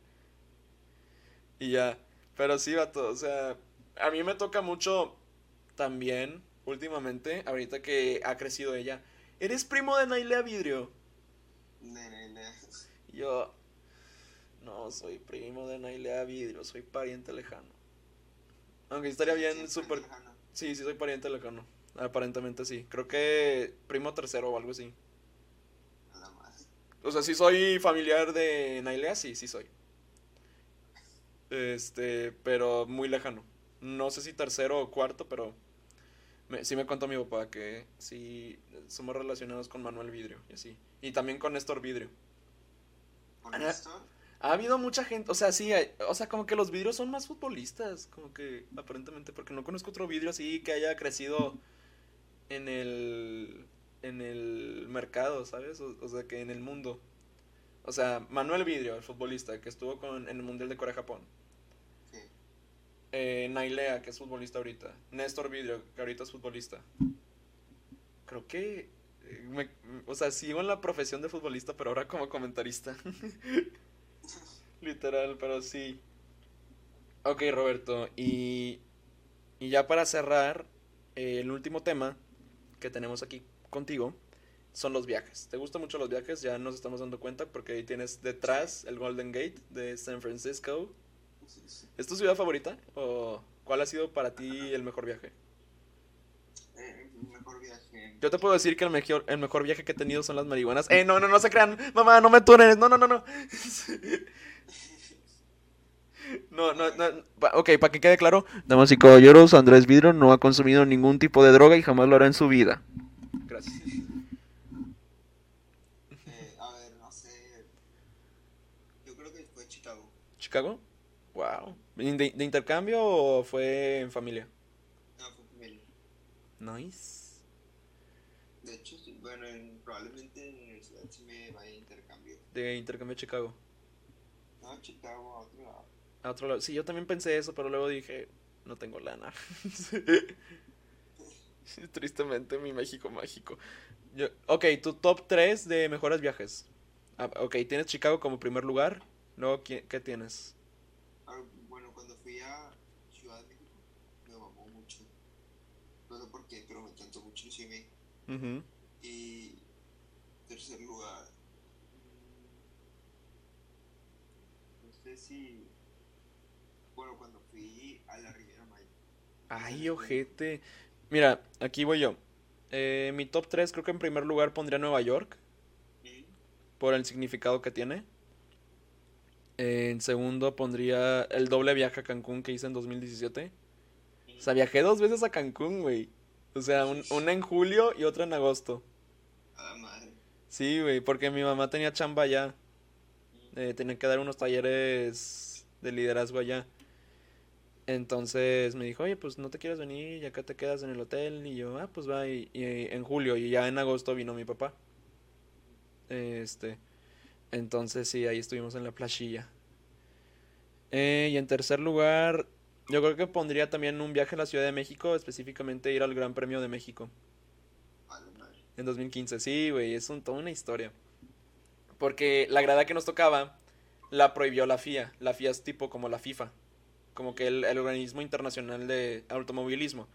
[SPEAKER 1] Y ya. Pero sí, vato, o sea, a mí me toca mucho también, últimamente, ahorita que ha crecido ella. ¿Eres primo de Nailea Vidrio? Y yo, No, soy primo de Nailea Vidrio, soy pariente lejano. Aunque estaría bien súper...
[SPEAKER 2] lejano.
[SPEAKER 1] Sí, sí soy pariente lejano. Aparentemente sí. Creo que primo tercero o algo así.
[SPEAKER 2] Nada más.
[SPEAKER 1] O sea, sí soy familiar de Nailea, sí, sí soy. Este, pero muy lejano. No sé si tercero o cuarto, pero me- sí me contó mi papá que sí somos relacionados con Manuel Vidrio y así. Y también con Néstor Vidrio.
[SPEAKER 2] Con
[SPEAKER 1] Ajá. Ha habido mucha gente, o sea, sí, hay- o sea, como que los vidrios son más futbolistas, como que aparentemente, porque no conozco otro vidrio así que haya crecido en el en el mercado, ¿sabes? O, o sea, que en el mundo. O sea, Manuel Vidrio, el futbolista que estuvo con, en el Mundial de Corea-Japón.
[SPEAKER 2] sí.
[SPEAKER 1] Eh, Nailea, que es futbolista ahorita. Néstor Vidrio, que ahorita es futbolista. Creo que, eh, me- o sea, sigo en la profesión de futbolista, pero ahora como comentarista. (laughs) (laughs) Literal, pero sí. Ok, Roberto, y, y ya para cerrar, eh, el último tema que tenemos aquí contigo son los viajes. ¿Te gustan mucho los viajes? Ya nos estamos dando cuenta porque ahí tienes detrás el Golden Gate de San Francisco. ¿Es tu ciudad favorita? ¿O cuál ha sido para ti el mejor viaje? Yo te puedo decir que el mejor, el mejor viaje que he tenido son las marihuanas. Eh, no, no, no se crean. Mamá, no me tunes. No, no, no, no. (laughs) No, no, no. pa- Ok, para que quede claro. Damas y caballeros, Andrés Vidro no ha consumido ningún tipo de droga y jamás lo hará en su vida. Gracias.
[SPEAKER 2] Eh, a ver, no sé. Yo creo que fue Chicago.
[SPEAKER 1] ¿Chicago? Wow. ¿De, de intercambio o fue en familia?
[SPEAKER 2] No, fue familia.
[SPEAKER 1] Nice.
[SPEAKER 2] De hecho, bueno, en- probablemente en la universidad sí me vaya a intercambio.
[SPEAKER 1] De intercambio a Chicago.
[SPEAKER 2] No, Chicago, a otro lado.
[SPEAKER 1] A otro lado. Sí, yo también pensé eso, pero luego dije, no tengo lana. (laughs) Tristemente, mi México mágico. Yo, ok, tu top 3 de mejores viajes. Ah, ok, tienes Chicago como primer lugar. Luego, ¿qué, qué tienes?
[SPEAKER 2] Ah, bueno, cuando fui a Ciudad de México, me mamó mucho. No sé por qué, pero me encantó mucho
[SPEAKER 1] Ujú.
[SPEAKER 2] Y tercer lugar. No sé si. Bueno, cuando fui a la Riviera Maya.
[SPEAKER 1] Ay, ojete. Mira, aquí voy yo. Eh, mi top 3 creo que en primer lugar pondría Nueva York. Por el significado que tiene. En segundo pondría el doble viaje a Cancún que hice en 2017. O sea, viajé dos veces a Cancún, güey. O sea, un- una en julio y otra en agosto.
[SPEAKER 2] a la madre.
[SPEAKER 1] Sí, güey, porque mi mamá tenía chamba allá. Eh, tenía que dar unos talleres de liderazgo allá. Entonces me dijo, oye, pues no te quieres venir y acá te quedas en el hotel. Y yo, ah, pues va. Y, y en julio y ya en agosto vino mi papá. Este. Entonces sí, ahí estuvimos en la playilla. Eh, y en tercer lugar, yo creo que pondría también un viaje a la Ciudad de México, específicamente ir al Gran Premio de México. En 2015, sí, güey, es un, toda una historia. Porque la grada que nos tocaba la prohibió la FIA. La FIA es tipo como la FIFA, como que el, organismo internacional de automovilismo.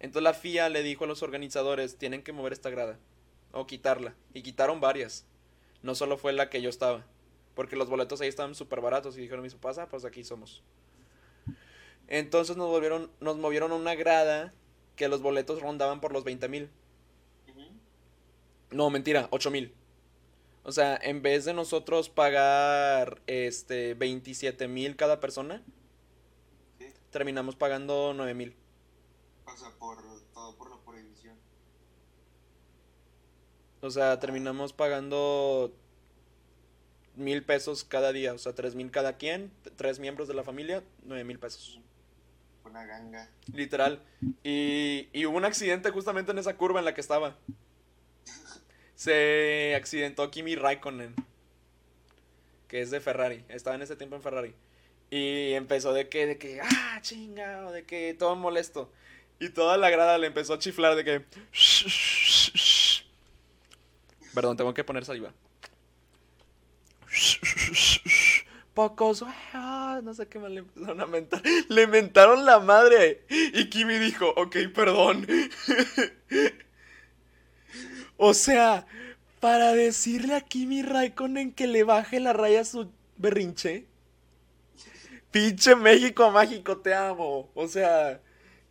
[SPEAKER 1] Entonces la FIA le dijo a los organizadores, tienen que mover esta grada o quitarla. Y quitaron varias. No solo fue la que yo estaba. Porque los boletos ahí estaban súper baratos y dijeron mis papás, ah, pues aquí somos. Entonces nos volvieron, nos movieron a una grada que los boletos rondaban por los 20 mil. No, mentira, 8 mil. O sea, en vez de nosotros pagar este 27 mil cada persona,
[SPEAKER 2] Sí.
[SPEAKER 1] terminamos pagando 9 mil.
[SPEAKER 2] O sea, por todo por la prohibición.
[SPEAKER 1] O sea, terminamos pagando mil pesos cada día. O sea, tres mil cada quien, tres miembros de la familia, nueve mil pesos.
[SPEAKER 2] Una ganga.
[SPEAKER 1] Literal. Y, y hubo un accidente justamente en esa curva en la que estaba. Se accidentó Kimi Raikkonen, que es de Ferrari. Estaba en ese tiempo en Ferrari. Y empezó de que, de que, ah, chingado, de que todo molesto. Y toda la grada le empezó a chiflar de que... Perdón, tengo que poner saliva. Pocos, ah, no sé qué más le empezaron a mentar. Le mentaron la madre. Y Kimi dijo, ok, perdón. (laughs) o sea, para decirle a Kimi Raikkonen que le baje la raya a su berrinche. Pinche México mágico, te amo. O sea,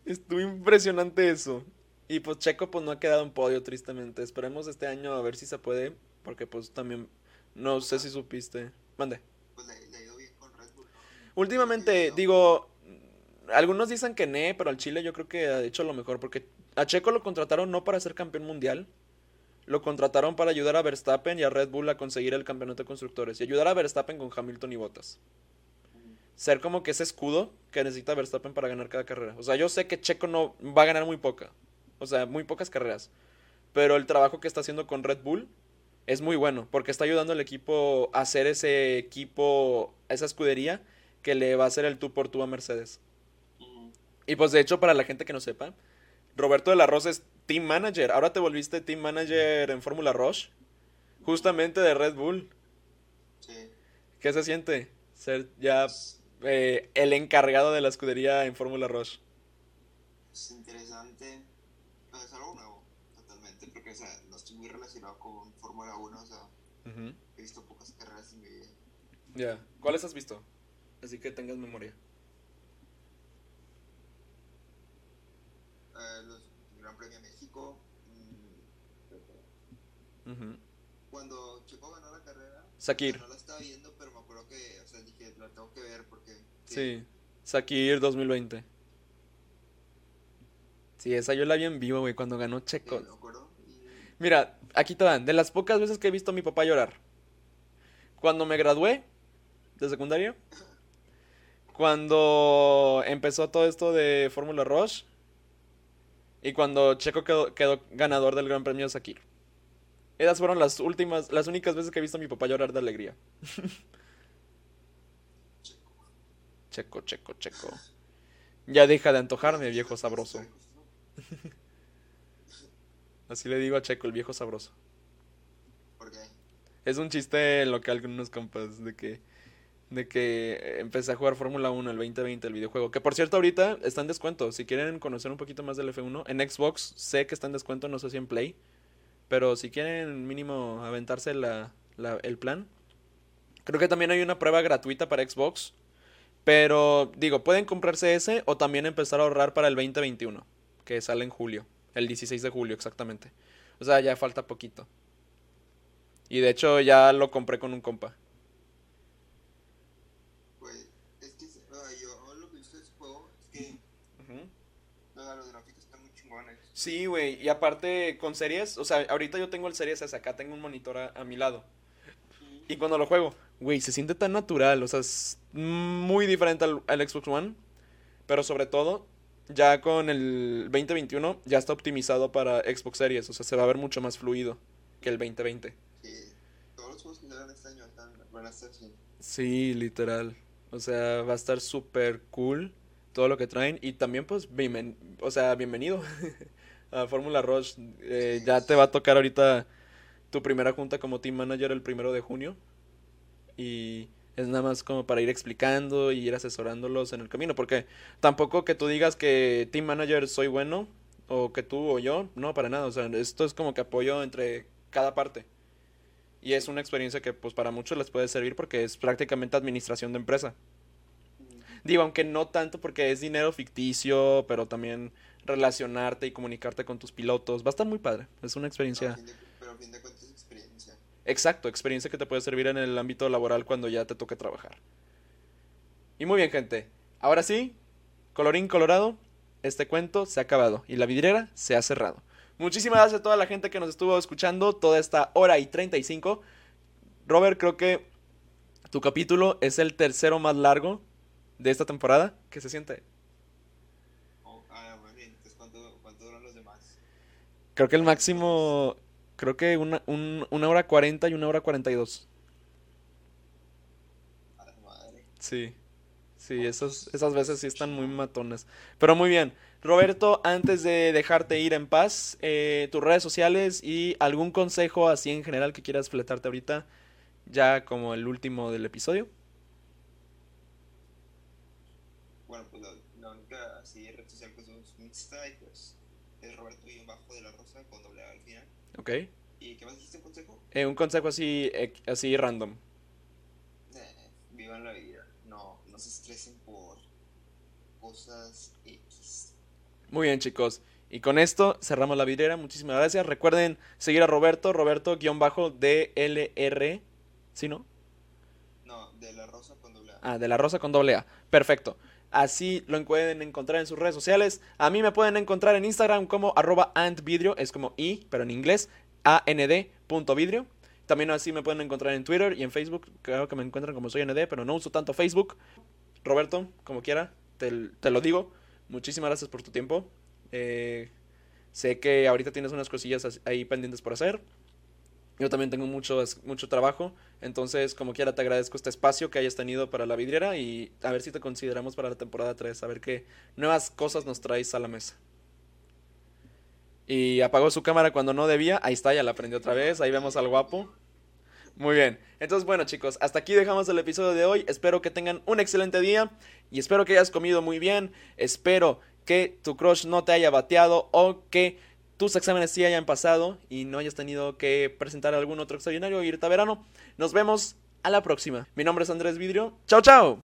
[SPEAKER 1] estuvo impresionante eso. Y pues Checo pues no ha quedado en podio, tristemente. Esperemos este año a ver si se puede. Porque pues también, no sé si supiste. Mande.
[SPEAKER 2] Pues le, le ha ido bien con Red Bull, ¿no?
[SPEAKER 1] Últimamente,
[SPEAKER 2] No.
[SPEAKER 1] digo, algunos dicen que ne, pero al Chile yo creo que ha hecho lo mejor, porque a Checo lo contrataron no para ser campeón mundial, lo contrataron para ayudar a Verstappen y a Red Bull a conseguir el campeonato de constructores, y ayudar a Verstappen con Hamilton y Bottas. Ser como que ese escudo que necesita Verstappen para ganar cada carrera. O sea, yo sé que Checo no va a ganar muy poca, o sea, muy pocas carreras, pero el trabajo que está haciendo con Red Bull es muy bueno, porque está ayudando al equipo a hacer ese equipo, esa escudería que le va a hacer el tú por tú a Mercedes. Y pues de hecho, para la gente que no sepa, Roberto de la Rosa es team manager. Ahora te volviste team manager en Fórmula Rush, justamente de Red Bull.
[SPEAKER 2] Sí.
[SPEAKER 1] ¿Qué se siente ser ya eh, el encargado de la escudería en Fórmula Rush?
[SPEAKER 2] Es interesante. Pues es algo nuevo, totalmente. Porque, o sea, no estoy muy relacionado con Fórmula 1. O sea,
[SPEAKER 1] Ujú.
[SPEAKER 2] he visto pocas carreras en mi vida.
[SPEAKER 1] Ya. ¿Cuáles has visto? Así que tengas memoria.
[SPEAKER 2] Eh, los Gran Premio de México. mm. Cuando Checo ganó la carrera,
[SPEAKER 1] Sakir.
[SPEAKER 2] no la estaba viendo, pero me acuerdo que, o sea, dije, la tengo que ver porque.
[SPEAKER 1] Sí. Sakir 2020. Sí, esa yo la vi en vivo, güey, cuando ganó
[SPEAKER 2] Sí,
[SPEAKER 1] Checo.
[SPEAKER 2] Y
[SPEAKER 1] Mira, aquí te van. De las pocas veces que he visto a mi papá llorar. Cuando me gradué de secundaria. (laughs) Cuando empezó todo esto de Fórmula Rush. Y cuando Checo quedó, quedó ganador del Gran Premio de Sakir. Esas fueron las últimas, las únicas veces que he visto a mi papá llorar de alegría. (laughs) Checo, checo, checo. Ya deja de antojarme, viejo sabroso. (laughs) Así le digo a Checo, el viejo sabroso.
[SPEAKER 2] ¿Por qué?
[SPEAKER 1] Es un chiste local con unos compas de que de que empecé a jugar Fórmula 1 el 2020, el videojuego. Que por cierto, ahorita está en descuento. Si quieren conocer un poquito más del F1, en Xbox sé que está en descuento, no sé si en Play. Pero si quieren mínimo aventarse la, el plan. Creo que también hay una prueba gratuita para Xbox. Pero digo, pueden comprarse ese o también empezar a ahorrar para el 2021, que sale en julio, el 16 de julio exactamente. O sea, ya falta poquito. Y de hecho ya lo compré con un compa.
[SPEAKER 2] Pues, es que ah, yo lo que he visto de ese juego es que ah, los gráficos están muy chingones.
[SPEAKER 1] Sí, güey, y aparte con series, o sea, ahorita yo tengo el Series S, acá tengo un monitor a, a mi lado. Y cuando lo juego, güey, se siente tan natural, o sea, es muy diferente al, al Xbox One, pero sobre todo, ya con el 2021 ya está optimizado para Xbox Series, o sea, se va a ver mucho más fluido que el 2020.
[SPEAKER 2] Sí, todos los juegos que este año están, van a estar así.
[SPEAKER 1] Sí, literal. O sea, va a estar súper cool todo lo que traen. Y también, pues, bienven- o sea, bienvenido (laughs) a Fórmula Rush. Eh, ya te va a tocar ahorita tu primera junta como team manager el primero de junio. Y es nada más como para ir explicando y ir asesorándolos en el camino. Porque tampoco que tú digas que team manager soy bueno, o que tú o yo, no, para nada. O sea, esto es como que apoyo entre cada parte. Y es una experiencia que pues para muchos les puede servir porque es prácticamente administración de empresa. Digo, aunque no tanto porque es dinero ficticio, pero también relacionarte y comunicarte con tus pilotos. Va a estar muy padre. Es una experiencia.
[SPEAKER 2] fin de, pero a fin de cuentas es experiencia.
[SPEAKER 1] Exacto, experiencia que te puede servir en el ámbito laboral cuando ya te toque trabajar. Y muy bien, gente. Ahora sí, colorín colorado, este cuento se ha acabado y la vidriera se ha cerrado. Muchísimas gracias a toda la gente que nos estuvo escuchando toda esta hora y 35. Robert, creo que tu capítulo es el tercero más largo de esta temporada. ¿Qué se siente?
[SPEAKER 2] Oh, ah, bueno, y entonces ¿cuánto, cuánto duran los demás?
[SPEAKER 1] Creo que el máximo, creo que una, un- una hora 40 y una hora 42.
[SPEAKER 2] A la madre.
[SPEAKER 1] Sí, sí, esas, esas veces sí están muy matones. Pero muy bien. Roberto, antes de dejarte ir en paz, eh, tus redes sociales y algún consejo así en general que quieras fletarte ahorita, ya como el último del episodio.
[SPEAKER 2] Bueno, pues la, la única así red social que y pues es Roberto y bajo de la Rosa con doble al final.
[SPEAKER 1] ¿Ok?
[SPEAKER 2] ¿Y qué más dijiste un consejo?
[SPEAKER 1] Eh, un consejo así, eh, así random.
[SPEAKER 2] Eh, vivan la vida. No, no se estresen por cosas X.
[SPEAKER 1] Muy bien, chicos. Y con esto cerramos la vidriera. Muchísimas gracias. Recuerden seguir a Roberto, Roberto-DLR. ¿Sí, no?
[SPEAKER 2] No, de la rosa con doble A.
[SPEAKER 1] Ah, de la rosa con doble A. Perfecto. Así lo pueden encontrar en sus redes sociales. A mí me pueden encontrar en Instagram como arroba antvidrio. Es como i, pero en inglés. A-N-D.vidrio. También así me pueden encontrar en Twitter y en Facebook. Creo que me encuentran como soy ND, pero no uso tanto Facebook. Roberto, como quiera, te, lo digo. Muchísimas gracias por tu tiempo. Eh, sé que ahorita tienes unas cosillas as- ahí pendientes por hacer. Yo también tengo mucho, mucho trabajo. Entonces, como quiera, te agradezco este espacio que hayas tenido para la vidriera y a ver si te consideramos para la temporada 3. A ver qué nuevas cosas nos traes a la mesa. Y apagó su cámara cuando no debía. Ahí está, ya la prendió otra vez. Ahí vemos al guapo. Muy bien. Entonces, bueno, chicos, hasta aquí dejamos el episodio de hoy. Espero que tengan un excelente día y espero que hayas comido muy bien. Espero que tu crush no te haya bateado o que tus exámenes sí hayan pasado y no hayas tenido que presentar algún otro extraordinario o irte a verano. Nos vemos a la próxima. Mi nombre es Andrés Vidrio. Chao, chao.